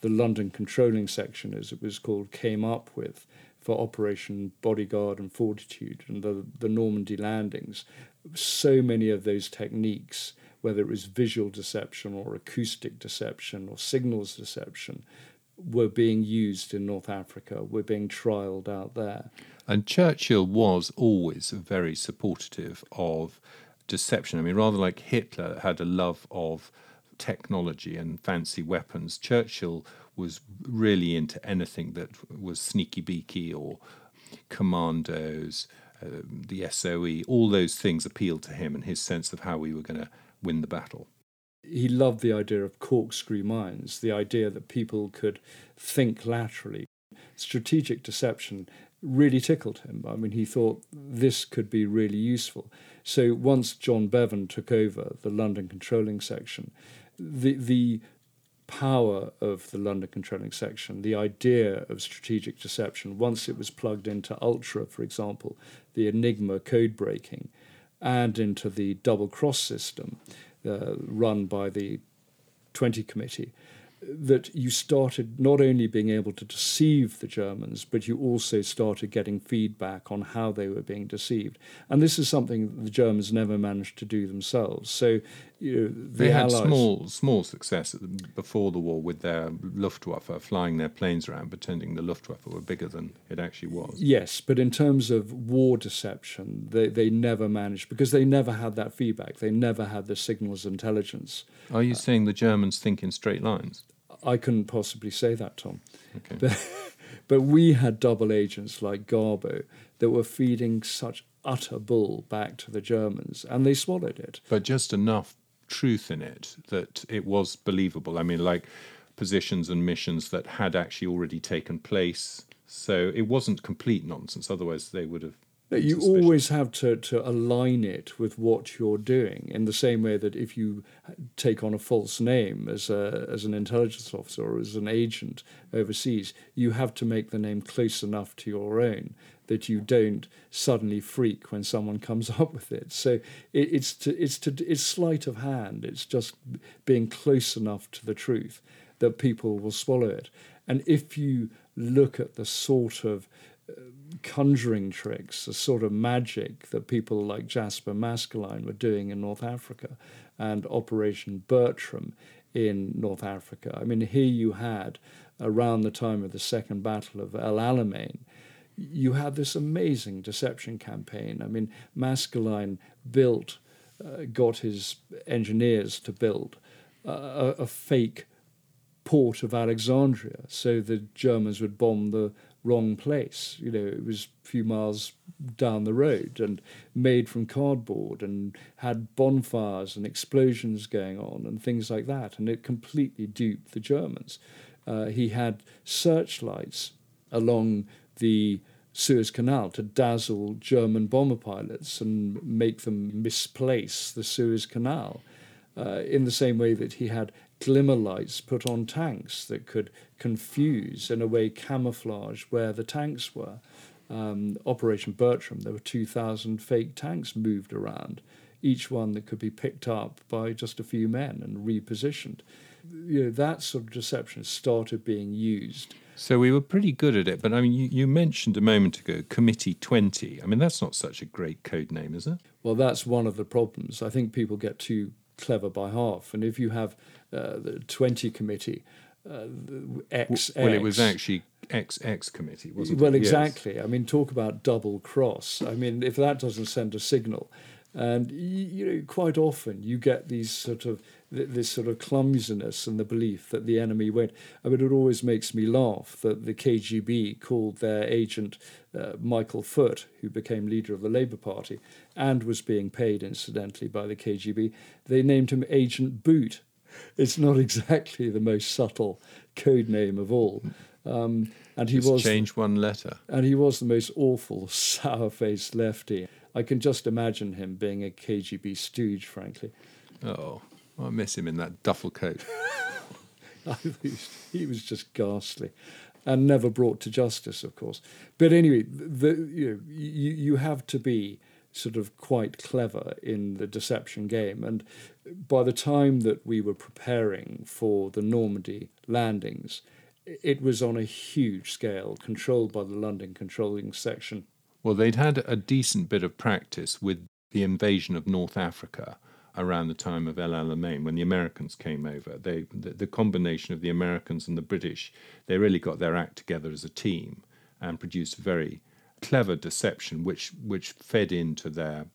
the London Controlling Section, as it was called, came up with for Operation Bodyguard and Fortitude and the, the Normandy landings, so many of those techniques, whether it was visual deception or acoustic deception or signals deception, were being used in North Africa, were being trialled out there. And Churchill was always very supportive of deception. I mean, rather like Hitler had a love of technology and fancy weapons, Churchill was really into anything that was sneaky beaky or commandos, uh, the SOE, all those things appealed to him and his sense of how we were going to win the battle. He loved the idea of corkscrew minds, the idea that people could think laterally. Strategic deception really tickled him. I mean, he thought this could be really useful. So once John Bevan took over the London controlling section, the the power of the London controlling section, the idea of strategic deception, once it was plugged into Ultra, for example, the Enigma code breaking, and into the double cross system uh, run by the 20 Committee, that you started not only being able to deceive the Germans, but you also started getting feedback on how they were being deceived. And this is something the Germans never managed to do themselves. So, you know, the they had Allies, small small success before the war with their Luftwaffe flying their planes around, pretending the Luftwaffe were bigger than it actually was. Yes, but in terms of war deception, they, they never managed because they never had that feedback. They never had the signals intelligence. Are you saying the Germans think in straight lines? I couldn't possibly say that, Tom. Okay. But, but we had double agents like Garbo that were feeding such utter bull back to the Germans, and they swallowed it. But just enough truth in it that it was believable. I mean, like positions and missions that had actually already taken place. So it wasn't complete nonsense. Otherwise, they would have. You suspicious. always have to, to align it with what you're doing in the same way that if you take on a false name as, a, as an intelligence officer or as an agent overseas, you have to make the name close enough to your own that you don't suddenly freak when someone comes up with it. So it, it's, to, it's, to, it's sleight of hand, it's just being close enough to the truth that people will swallow it. And if you look at the sort of uh, conjuring tricks, the sort of magic that people like Jasper Maskelyne were doing in North Africa and Operation Bertram in North Africa. I mean, here you had, around the time of the Second Battle of El Alamein, you had this amazing deception campaign. I mean, Maskelyne built, uh, got his engineers to build uh, a, a fake port of Alexandria so the Germans would bomb the wrong place. You know, it was a few miles down the road and made from cardboard and had bonfires and explosions going on and things like that. And it completely duped the Germans. Uh, he had searchlights along the Suez Canal to dazzle German bomber pilots and make them misplace the Suez Canal. Uh, in the same way that he had glimmer lights put on tanks that could confuse, in a way, camouflage where the tanks were. Um, Operation Bertram, there were 2,000 fake tanks moved around, each one that could be picked up by just a few men and repositioned. You know, that sort of deception started being used. So we were pretty good at it. But I mean, you, you mentioned a moment ago Committee 20. I mean, that's not such a great code name, is it? Well, that's one of the problems. I think people get too clever by half. And if you have uh, the 20 committee, uh, X. Well, it was actually XX committee, wasn't well, it? Yes. exactly. I mean, talk about double cross. I mean, if that doesn't send a signal, and you know, quite often you get these sort of this sort of clumsiness and the belief that the enemy won't. I mean, it always makes me laugh that the KGB called their agent uh, Michael Foot, who became leader of the Labour Party and was being paid incidentally by the KGB. They named him Agent Boot. It's not exactly the most subtle code name of all. Um, and he Just was change one letter. and he was the most awful, sour faced lefty. I can just imagine him being a KGB stooge, frankly. Oh, I miss him in that duffel coat. he was just ghastly and never brought to justice, of course. But anyway, the, you, know, you, you have to be sort of quite clever in the deception game. And by the time that we were preparing for the Normandy landings, it was on a huge scale, controlled by the London controlling section. Well, they'd had a decent bit of practice with the invasion of North Africa around the time of El Alamein when the Americans came over. They, the, the combination of the Americans and the British, they really got their act together as a team and produced very clever deception, which which fed into their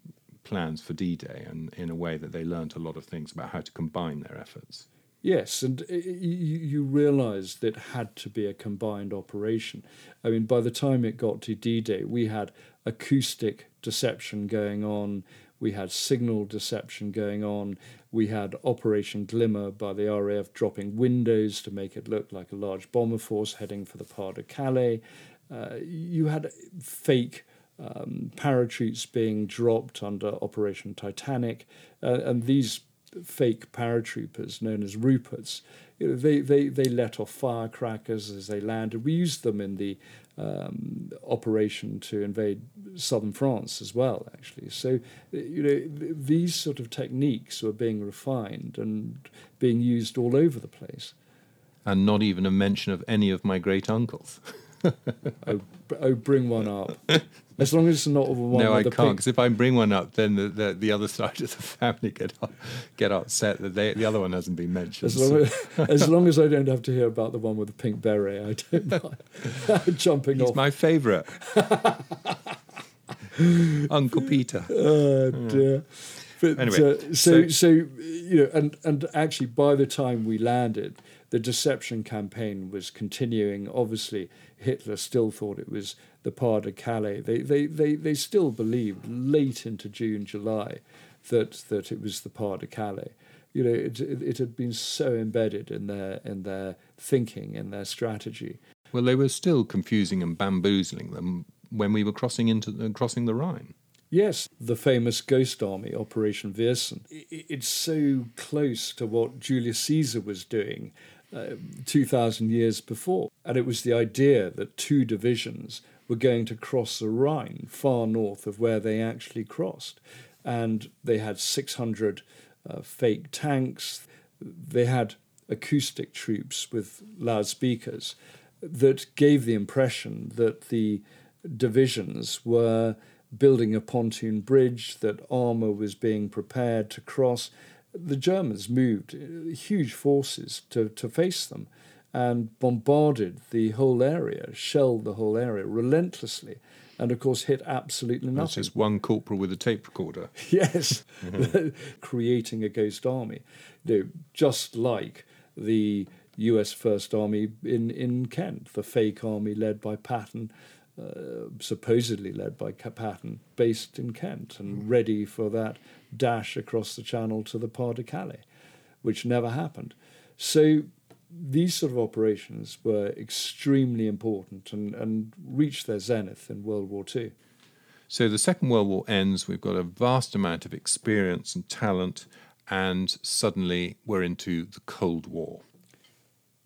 plans for D-Day, and in a way that they learnt a lot of things about how to combine their efforts. Yes, and uh, you, you realised it had to be a combined operation. I mean, by the time it got to D Day, we had acoustic deception going on, we had signal deception going on, we had Operation Glimmer by the RAF dropping windows to make it look like a large bomber force heading for the Pas de Calais. Uh, you had fake um, parachutes being dropped under Operation Titanic, uh, and these fake paratroopers known as Ruperts. You know, they, they, they let off firecrackers as they landed. We used them in the um, operation to invade southern France as well, actually. So, you know, these sort of techniques were being refined and being used all over the place. And not even a mention of any of my great uncles. oh, oh, bring one up. As long as it's not the one. no, I can't because if I bring one up, then the, the, the other side of the family get get upset that they, the other one hasn't been mentioned. As long as, as long as I don't have to hear about the one with the pink beret, I don't mind jumping He's off. my favourite. Uncle Peter. Oh dear. But, Anyway, uh, so, so- so you know, and and actually, by the time we landed, the deception campaign was continuing. Obviously, Hitler still thought it was the Pas de Calais. They they they they still believed late into June, July, that that it was the Pas de Calais. You know, it, it it had been so embedded in their in their thinking, in their strategy. Well, they were still confusing and bamboozling them when we were crossing into the, crossing the Rhine. Yes, the famous Ghost Army, Operation Viersen. It's so close to what Julius Caesar was doing uh, 2,000 years before. And it was the idea that two divisions were going to cross the Rhine far north of where they actually crossed. And they had 600 uh, fake tanks, they had acoustic troops with loudspeakers that gave the impression that the divisions were building a pontoon bridge, that armour was being prepared to cross. The Germans moved uh, huge forces to, to face them and bombarded the whole area, shelled the whole area relentlessly, and of course hit absolutely nothing. That's just one corporal with a tape recorder. Yes, creating a ghost army, you know, just like the U.S. First Army in in Kent, the fake army led by Patton, uh, supposedly led by Patton, based in Kent and ready for that dash across the Channel to the Pas de Calais, which never happened. So these sort of operations were extremely important and, and reached their zenith in World War II. So the Second World War ends. We've got a vast amount of experience and talent, and suddenly we're into the Cold War.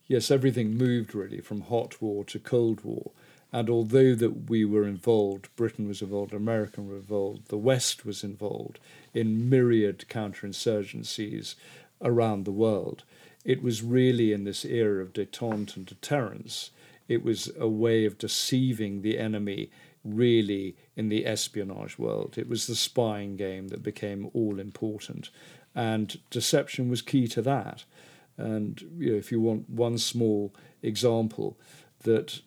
yes, everything moved really from hot war to cold war. And although that we were involved, Britain was involved, America was involved, the West was involved in myriad counterinsurgencies around the world, it was really in this era of detente and deterrence. It was a way of deceiving the enemy really in the espionage world. It was the spying game that became all important. And deception was key to that. And you know, if you want one small example that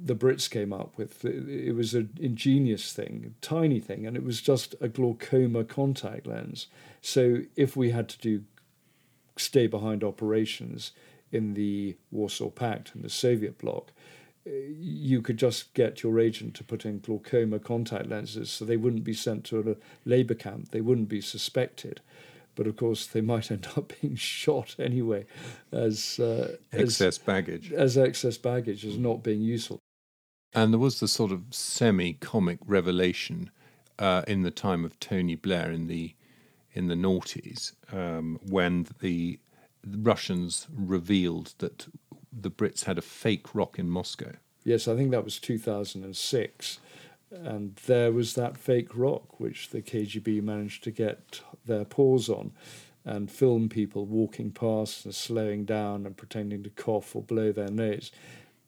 the Brits came up with, it was an ingenious thing, a tiny thing, and it was just a glaucoma contact lens. So if we had to do stay behind operations in the Warsaw Pact and the Soviet bloc, you could just get your agent to put in glaucoma contact lenses so they wouldn't be sent to a labour camp, they wouldn't be suspected. But of course, they might end up being shot anyway as uh, excess as, baggage. As excess baggage, as not being useful. And there was the sort of semi comic revelation uh, in the time of Tony Blair in the in the noughties um, when the Russians revealed that the Brits had a fake rock in Moscow. Yes, I think that was 2006. And there was that fake rock which the KGB managed to get their paws on and film people walking past and slowing down and pretending to cough or blow their nose.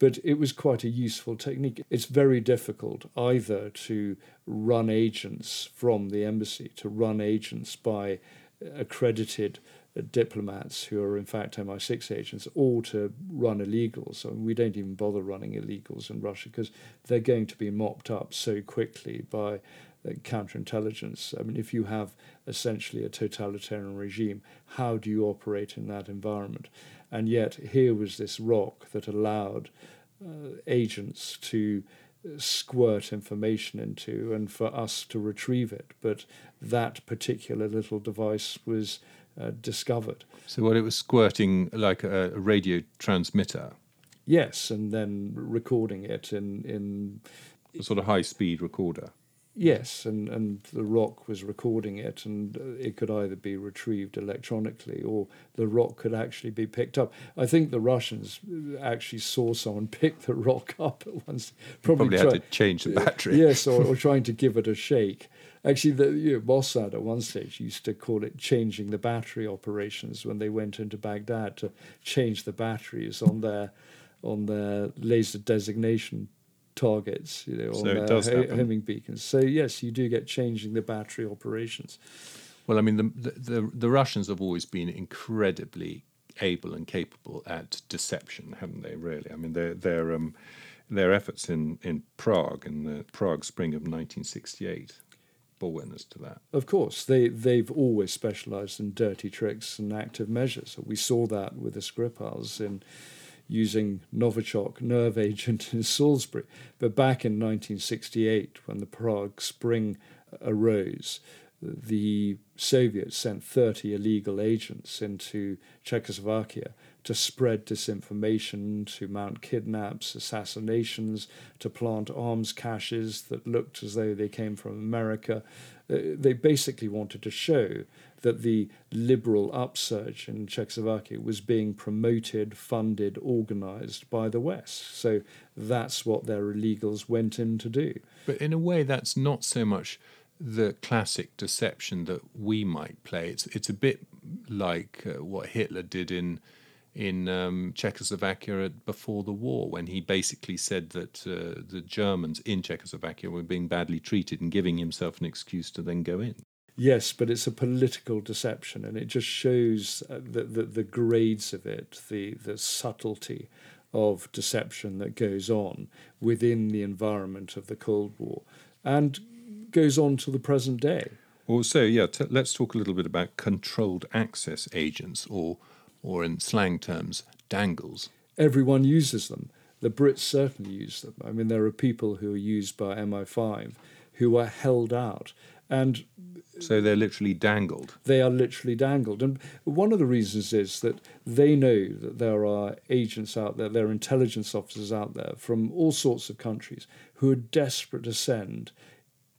But it was quite a useful technique. It's very difficult either to run agents from the embassy, to run agents by accredited diplomats who are in fact MI6 agents, or to run illegals. I mean, we don't even bother running illegals in Russia because they're going to be mopped up so quickly by uh, counterintelligence. I mean, if you have essentially a totalitarian regime, how do you operate in that environment? And yet, here was this rock that allowed uh, agents to squirt information into and for us to retrieve it. But that particular little device was uh, discovered. So, what it was squirting like a, a, radio transmitter? Yes, and then recording it in in a sort of high speed recorder. Yes, and, and the rock was recording it, and uh, it could either be retrieved electronically or the rock could actually be picked up. I think the Russians actually saw someone pick the rock up at once. Probably, probably had to change the battery. yes, or, or trying to give it a shake. Actually, the you know, Mossad at one stage used to call it changing the battery operations when they went into Baghdad to change the batteries on their on their laser designation targets, you know, so on their ho- homing beacons. So yes, you do get changing the battery operations. Well, I mean, the, the the Russians have always been incredibly able and capable at deception, haven't they? Really, I mean, their their um, their efforts in in Prague in the Prague Spring of 1968 bore witness to that. Of course, they they've always specialised in dirty tricks and active measures. We saw that with the Skripals in using Novichok nerve agent in Salisbury. But back in 1968, when the Prague Spring arose, the Soviets sent 30 illegal agents into Czechoslovakia to spread disinformation, to mount kidnaps, assassinations, to plant arms caches that looked as though they came from America. Uh, they basically wanted to show that the liberal upsurge in Czechoslovakia was being promoted, funded, organized by the West. So that's what their illegals went in to do. But in a way, that's not so much the classic deception that we might play. It's it's a bit like uh, what Hitler did in in um, Czechoslovakia before the war, when he basically said that uh, the Germans in Czechoslovakia were being badly treated and giving himself an excuse to then go in. Yes, but it's a political deception, and it just shows uh, the, the, the grades of it, the, the subtlety of deception that goes on within the environment of the Cold War and goes on to the present day. Well, so yeah, t- let's talk a little bit about controlled access agents or or in slang terms, dangles. Everyone uses them. The Brits certainly use them. I mean, there are people who are used by MI5 who are held out. And so they're literally dangled. They are literally dangled. And one of the reasons is that they know that there are agents out there, there are intelligence officers out there from all sorts of countries who are desperate to send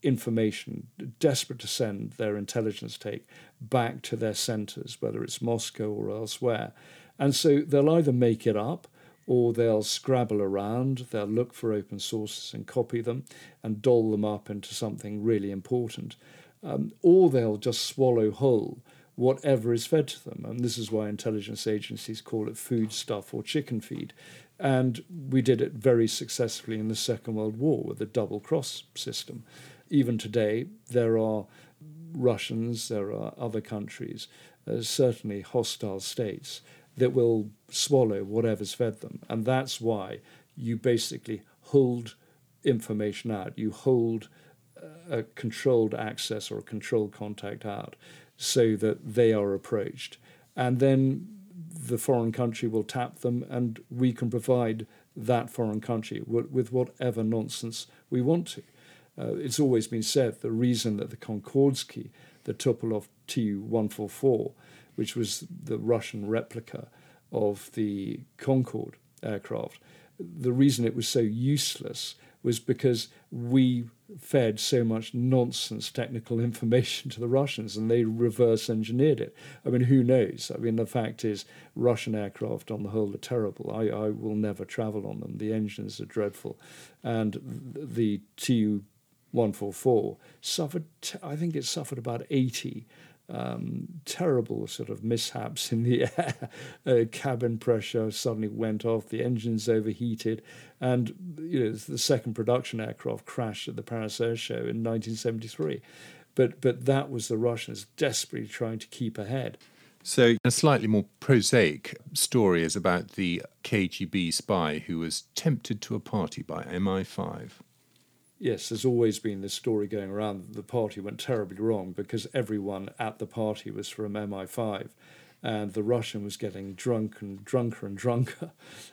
information, desperate to send their intelligence take back to their centres, whether it's Moscow or elsewhere. And so they'll either make it up or they'll scrabble around, they'll look for open sources and copy them and doll them up into something really important, um, or they'll just swallow whole whatever is fed to them. And this is why intelligence agencies call it food stuff or chicken feed. And we did it very successfully in the Second World War with the double cross system even today, there are Russians, there are other countries, uh, certainly hostile states, that will swallow whatever's fed them. And that's why you basically hold information out. You hold a controlled access or a controlled contact out so that they are approached. And then the foreign country will tap them, and we can provide that foreign country with whatever nonsense we want to. Uh, it's always been said the reason that the Concordski, the Tupolev Tu 144, which was the Russian replica of the Concorde aircraft, the reason it was so useless was because we fed so much nonsense technical information to the Russians and they reverse engineered it. I mean, who knows? I mean, the fact is, Russian aircraft on the whole are terrible. I, I will never travel on them. The engines are dreadful. And the Tu 144 suffered, I think it suffered about 80 um, terrible sort of mishaps in the air. Uh, cabin pressure suddenly went off, the engines overheated, and you know the second production aircraft crashed at the Paris Air Show in 1973. But but that was the Russians desperately trying to keep ahead. So, a slightly more prosaic story is about the KGB spy who was tempted to a party by MI5 yes, there's always been this story going around that the party went terribly wrong because everyone at the party was from MI5 and the Russian was getting drunk and drunker and drunker.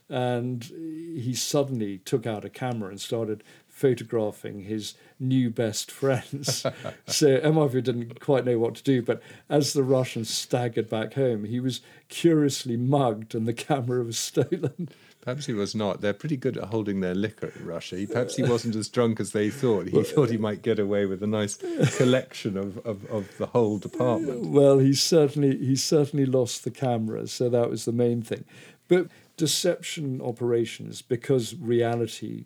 And he suddenly took out a camera and started photographing his new best friends. so MI5 didn't quite know what to do, but as the Russian staggered back home, he was curiously mugged and the camera was stolen. Perhaps he was not. They're pretty good at holding their liquor in Russia. Perhaps he wasn't as drunk as they thought. He thought he might get away with a nice collection of, of, of the whole department. Well, he certainly he certainly lost the camera, so that was the main thing. But deception operations, because reality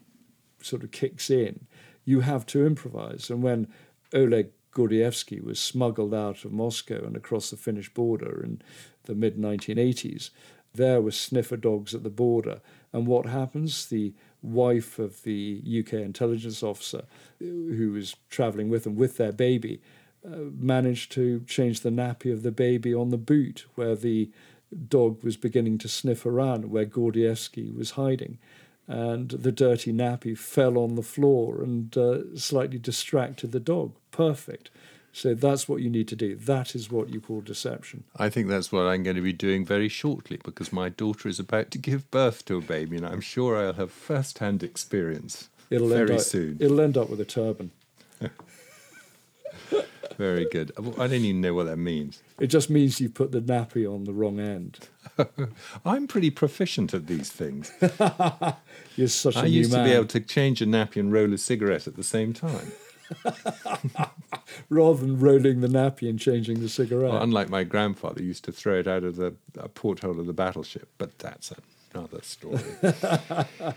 sort of kicks in, you have to improvise. And when Oleg Gordievsky was smuggled out of Moscow and across the Finnish border in the mid 1980s, there were sniffer dogs at the border. And what happens? The wife of the UK intelligence officer who was traveling with them with their baby uh, managed to change the nappy of the baby on the boot where the dog was beginning to sniff around, where Gordievsky was hiding. And the dirty nappy fell on the floor and uh, slightly distracted the dog. Perfect. So that's what you need to do. That is what you call deception. I think that's what I'm going to be doing very shortly because my daughter is about to give birth to a baby, and I'm sure I'll have first hand experience it'll very up, soon. It'll end up with a turban. very good. I don't even know what that means. It just means you put the nappy on the wrong end. I'm pretty proficient at these things. You're such a I used to be able to change a nappy and roll a cigarette at the same time. Rather than rolling the nappy and changing the cigarette. Well, unlike my grandfather, he used to throw it out of the porthole of the battleship, but that's another story.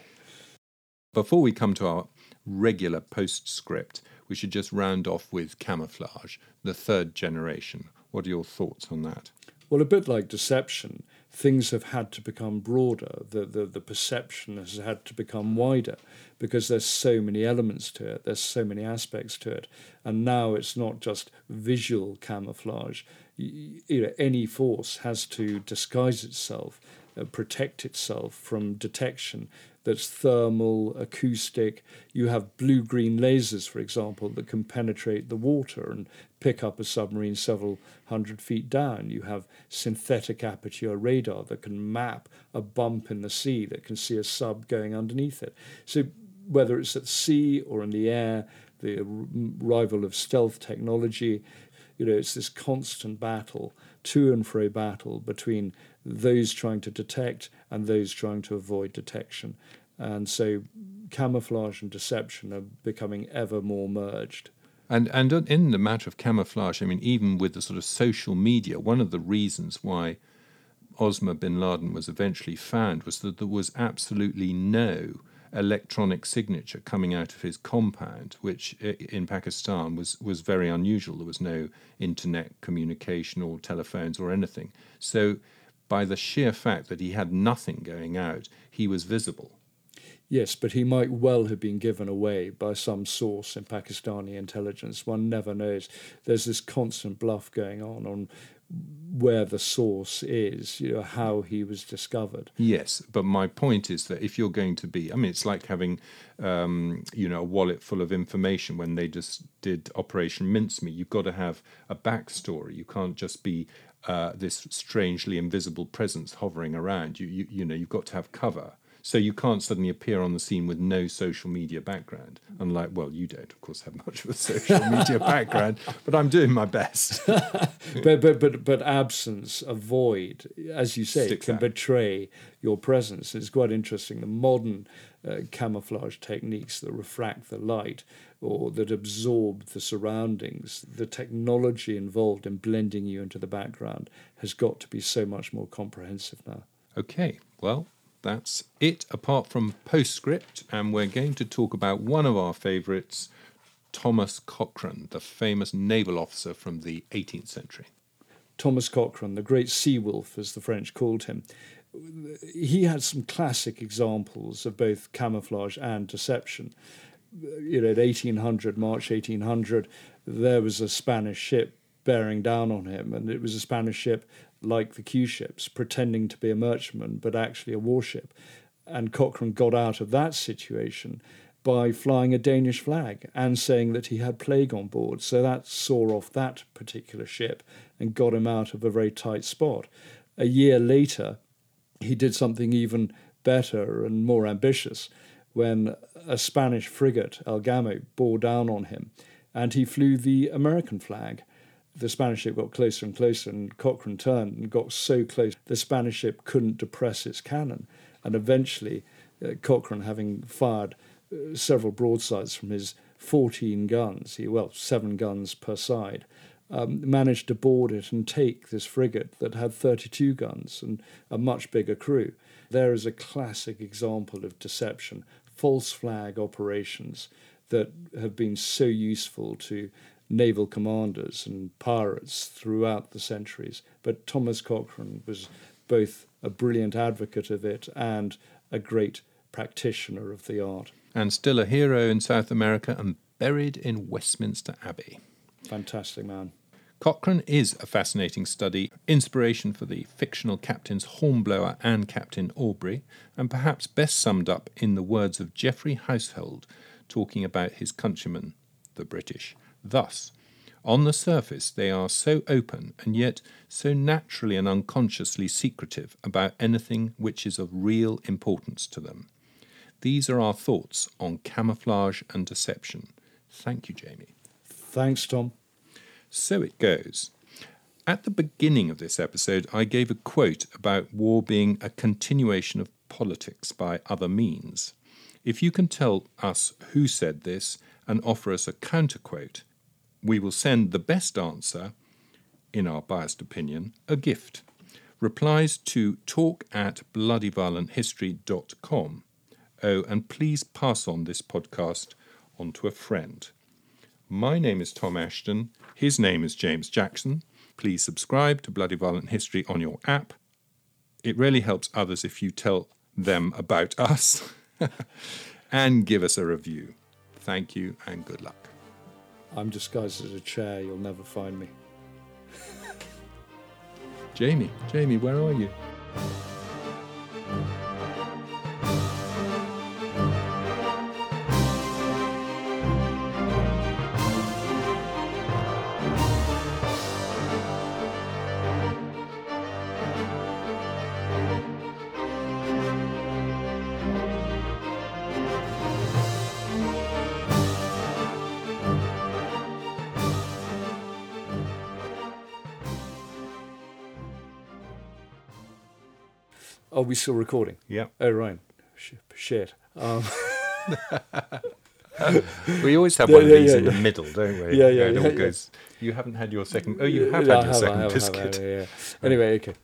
Before we come to our regular postscript, we should just round off with camouflage, the third generation. What are your thoughts on that? Well, a bit like deception, things have had to become broader. The, the, the perception has had to become wider because there's so many elements to it, there's so many aspects to it. And now it's not just visual camouflage. You, you know, any force has to disguise itself, uh, protect itself from detection that's thermal, acoustic. You have blue green lasers, for example, that can penetrate the water and pick up a submarine several hundred feet down. You have synthetic aperture radar that can map a bump in the sea, that can see a sub going underneath it. So, whether it's at sea or in the air, the arrival of stealth technology, you know, it's this constant battle, to and fro battle between those trying to detect and those trying to avoid detection. And so camouflage and deception are becoming ever more merged. And and in the matter of camouflage, I mean, even with the sort of social media, one of the reasons why Osama bin Laden was eventually found was that there was absolutely no electronic signature coming out of his compound, which in Pakistan was, was very unusual. There was no internet communication or telephones or anything. So, by the sheer fact that he had nothing going out, he was visible. Yes, but he might well have been given away by some source in Pakistani intelligence. One never knows. There's this constant bluff going on on where the source is, you know, how he was discovered. Yes, but my point is that if you're going to be, I mean, it's like having, um, you know, a wallet full of information when they just did Operation Mincemeat. You've got to have a backstory. You can't just be uh, this strangely invisible presence hovering around. You, you, you know, you've got to have cover. So you can't suddenly appear on the scene with no social media background. Unlike, well, you don't, of course, have much of a social media background, but I'm doing my best. but but but but absence, a void, as you say, Sticks can out. betray your presence. It's quite interesting. The modern uh, camouflage techniques that refract the light or that absorb the surroundings, the technology involved in blending you into the background has got to be so much more comprehensive now. Okay, well, that's it apart from postscript, and we're going to talk about one of our favourites, Thomas Cochrane, the famous naval officer from the 18th century. Thomas Cochrane, the great sea wolf, as the French called him, he had some classic examples of both camouflage and deception. You know, at 1800, March 1800, there was a Spanish ship bearing down on him, and it was a Spanish ship like the Q ships, pretending to be a merchantman, but actually a warship. And Cochrane got out of that situation by flying a Danish flag and saying that he had plague on board. So that saw off that particular ship and got him out of a very tight spot. A year later, he did something even better and more ambitious when a Spanish frigate, El Gamo, bore down on him and he flew the American flag. The Spanish ship got closer and closer, and Cochrane turned and got so close the Spanish ship couldn't depress its cannon. And eventually, uh, Cochrane, having fired uh, several broadsides from his 14 guns, he, well, seven guns per side, um, managed to board it and take this frigate that had 32 guns and a much bigger crew. There is a classic example of deception, false flag operations that have been so useful to naval commanders and pirates throughout the centuries. But Thomas Cochrane was both a brilliant advocate of it and a great practitioner of the art. And still a hero in South America and buried in Westminster Abbey. Fantastic man. Cochrane is a fascinating study, inspiration for the fictional captains Hornblower and Captain Aubrey, and perhaps best summed up in the words of Geoffrey Household talking about his countrymen, the British. Thus, on the surface, they are so open and yet so naturally and unconsciously secretive about anything which is of real importance to them. These are our thoughts on camouflage and deception. Thank you, Jamie. Thanks, Tom. So it goes. At the beginning of this episode, I gave a quote about war being a continuation of politics by other means. If you can tell us who said this and offer us a counter quote, we will send the best answer, in our biased opinion, a gift. Replies to talk at bloodyviolenthistory.com. Oh, and please pass on this podcast on to a friend. My name is Tom Ashton. His name is James Jackson. Please subscribe to Bloody Violent History on your app. It really helps others if you tell them about us and give us a review. Thank you and good luck. I'm disguised as a chair. You'll never find me. Jamie, Jamie, where are you? We still recording? Yeah. Oh, right. Sh- Shit. Um, We always have Yeah, one of yeah, these yeah, in the middle, don't we? Yeah, yeah, it all goes. You haven't had your second. Oh, you have had your second biscuit. Anyway, okay.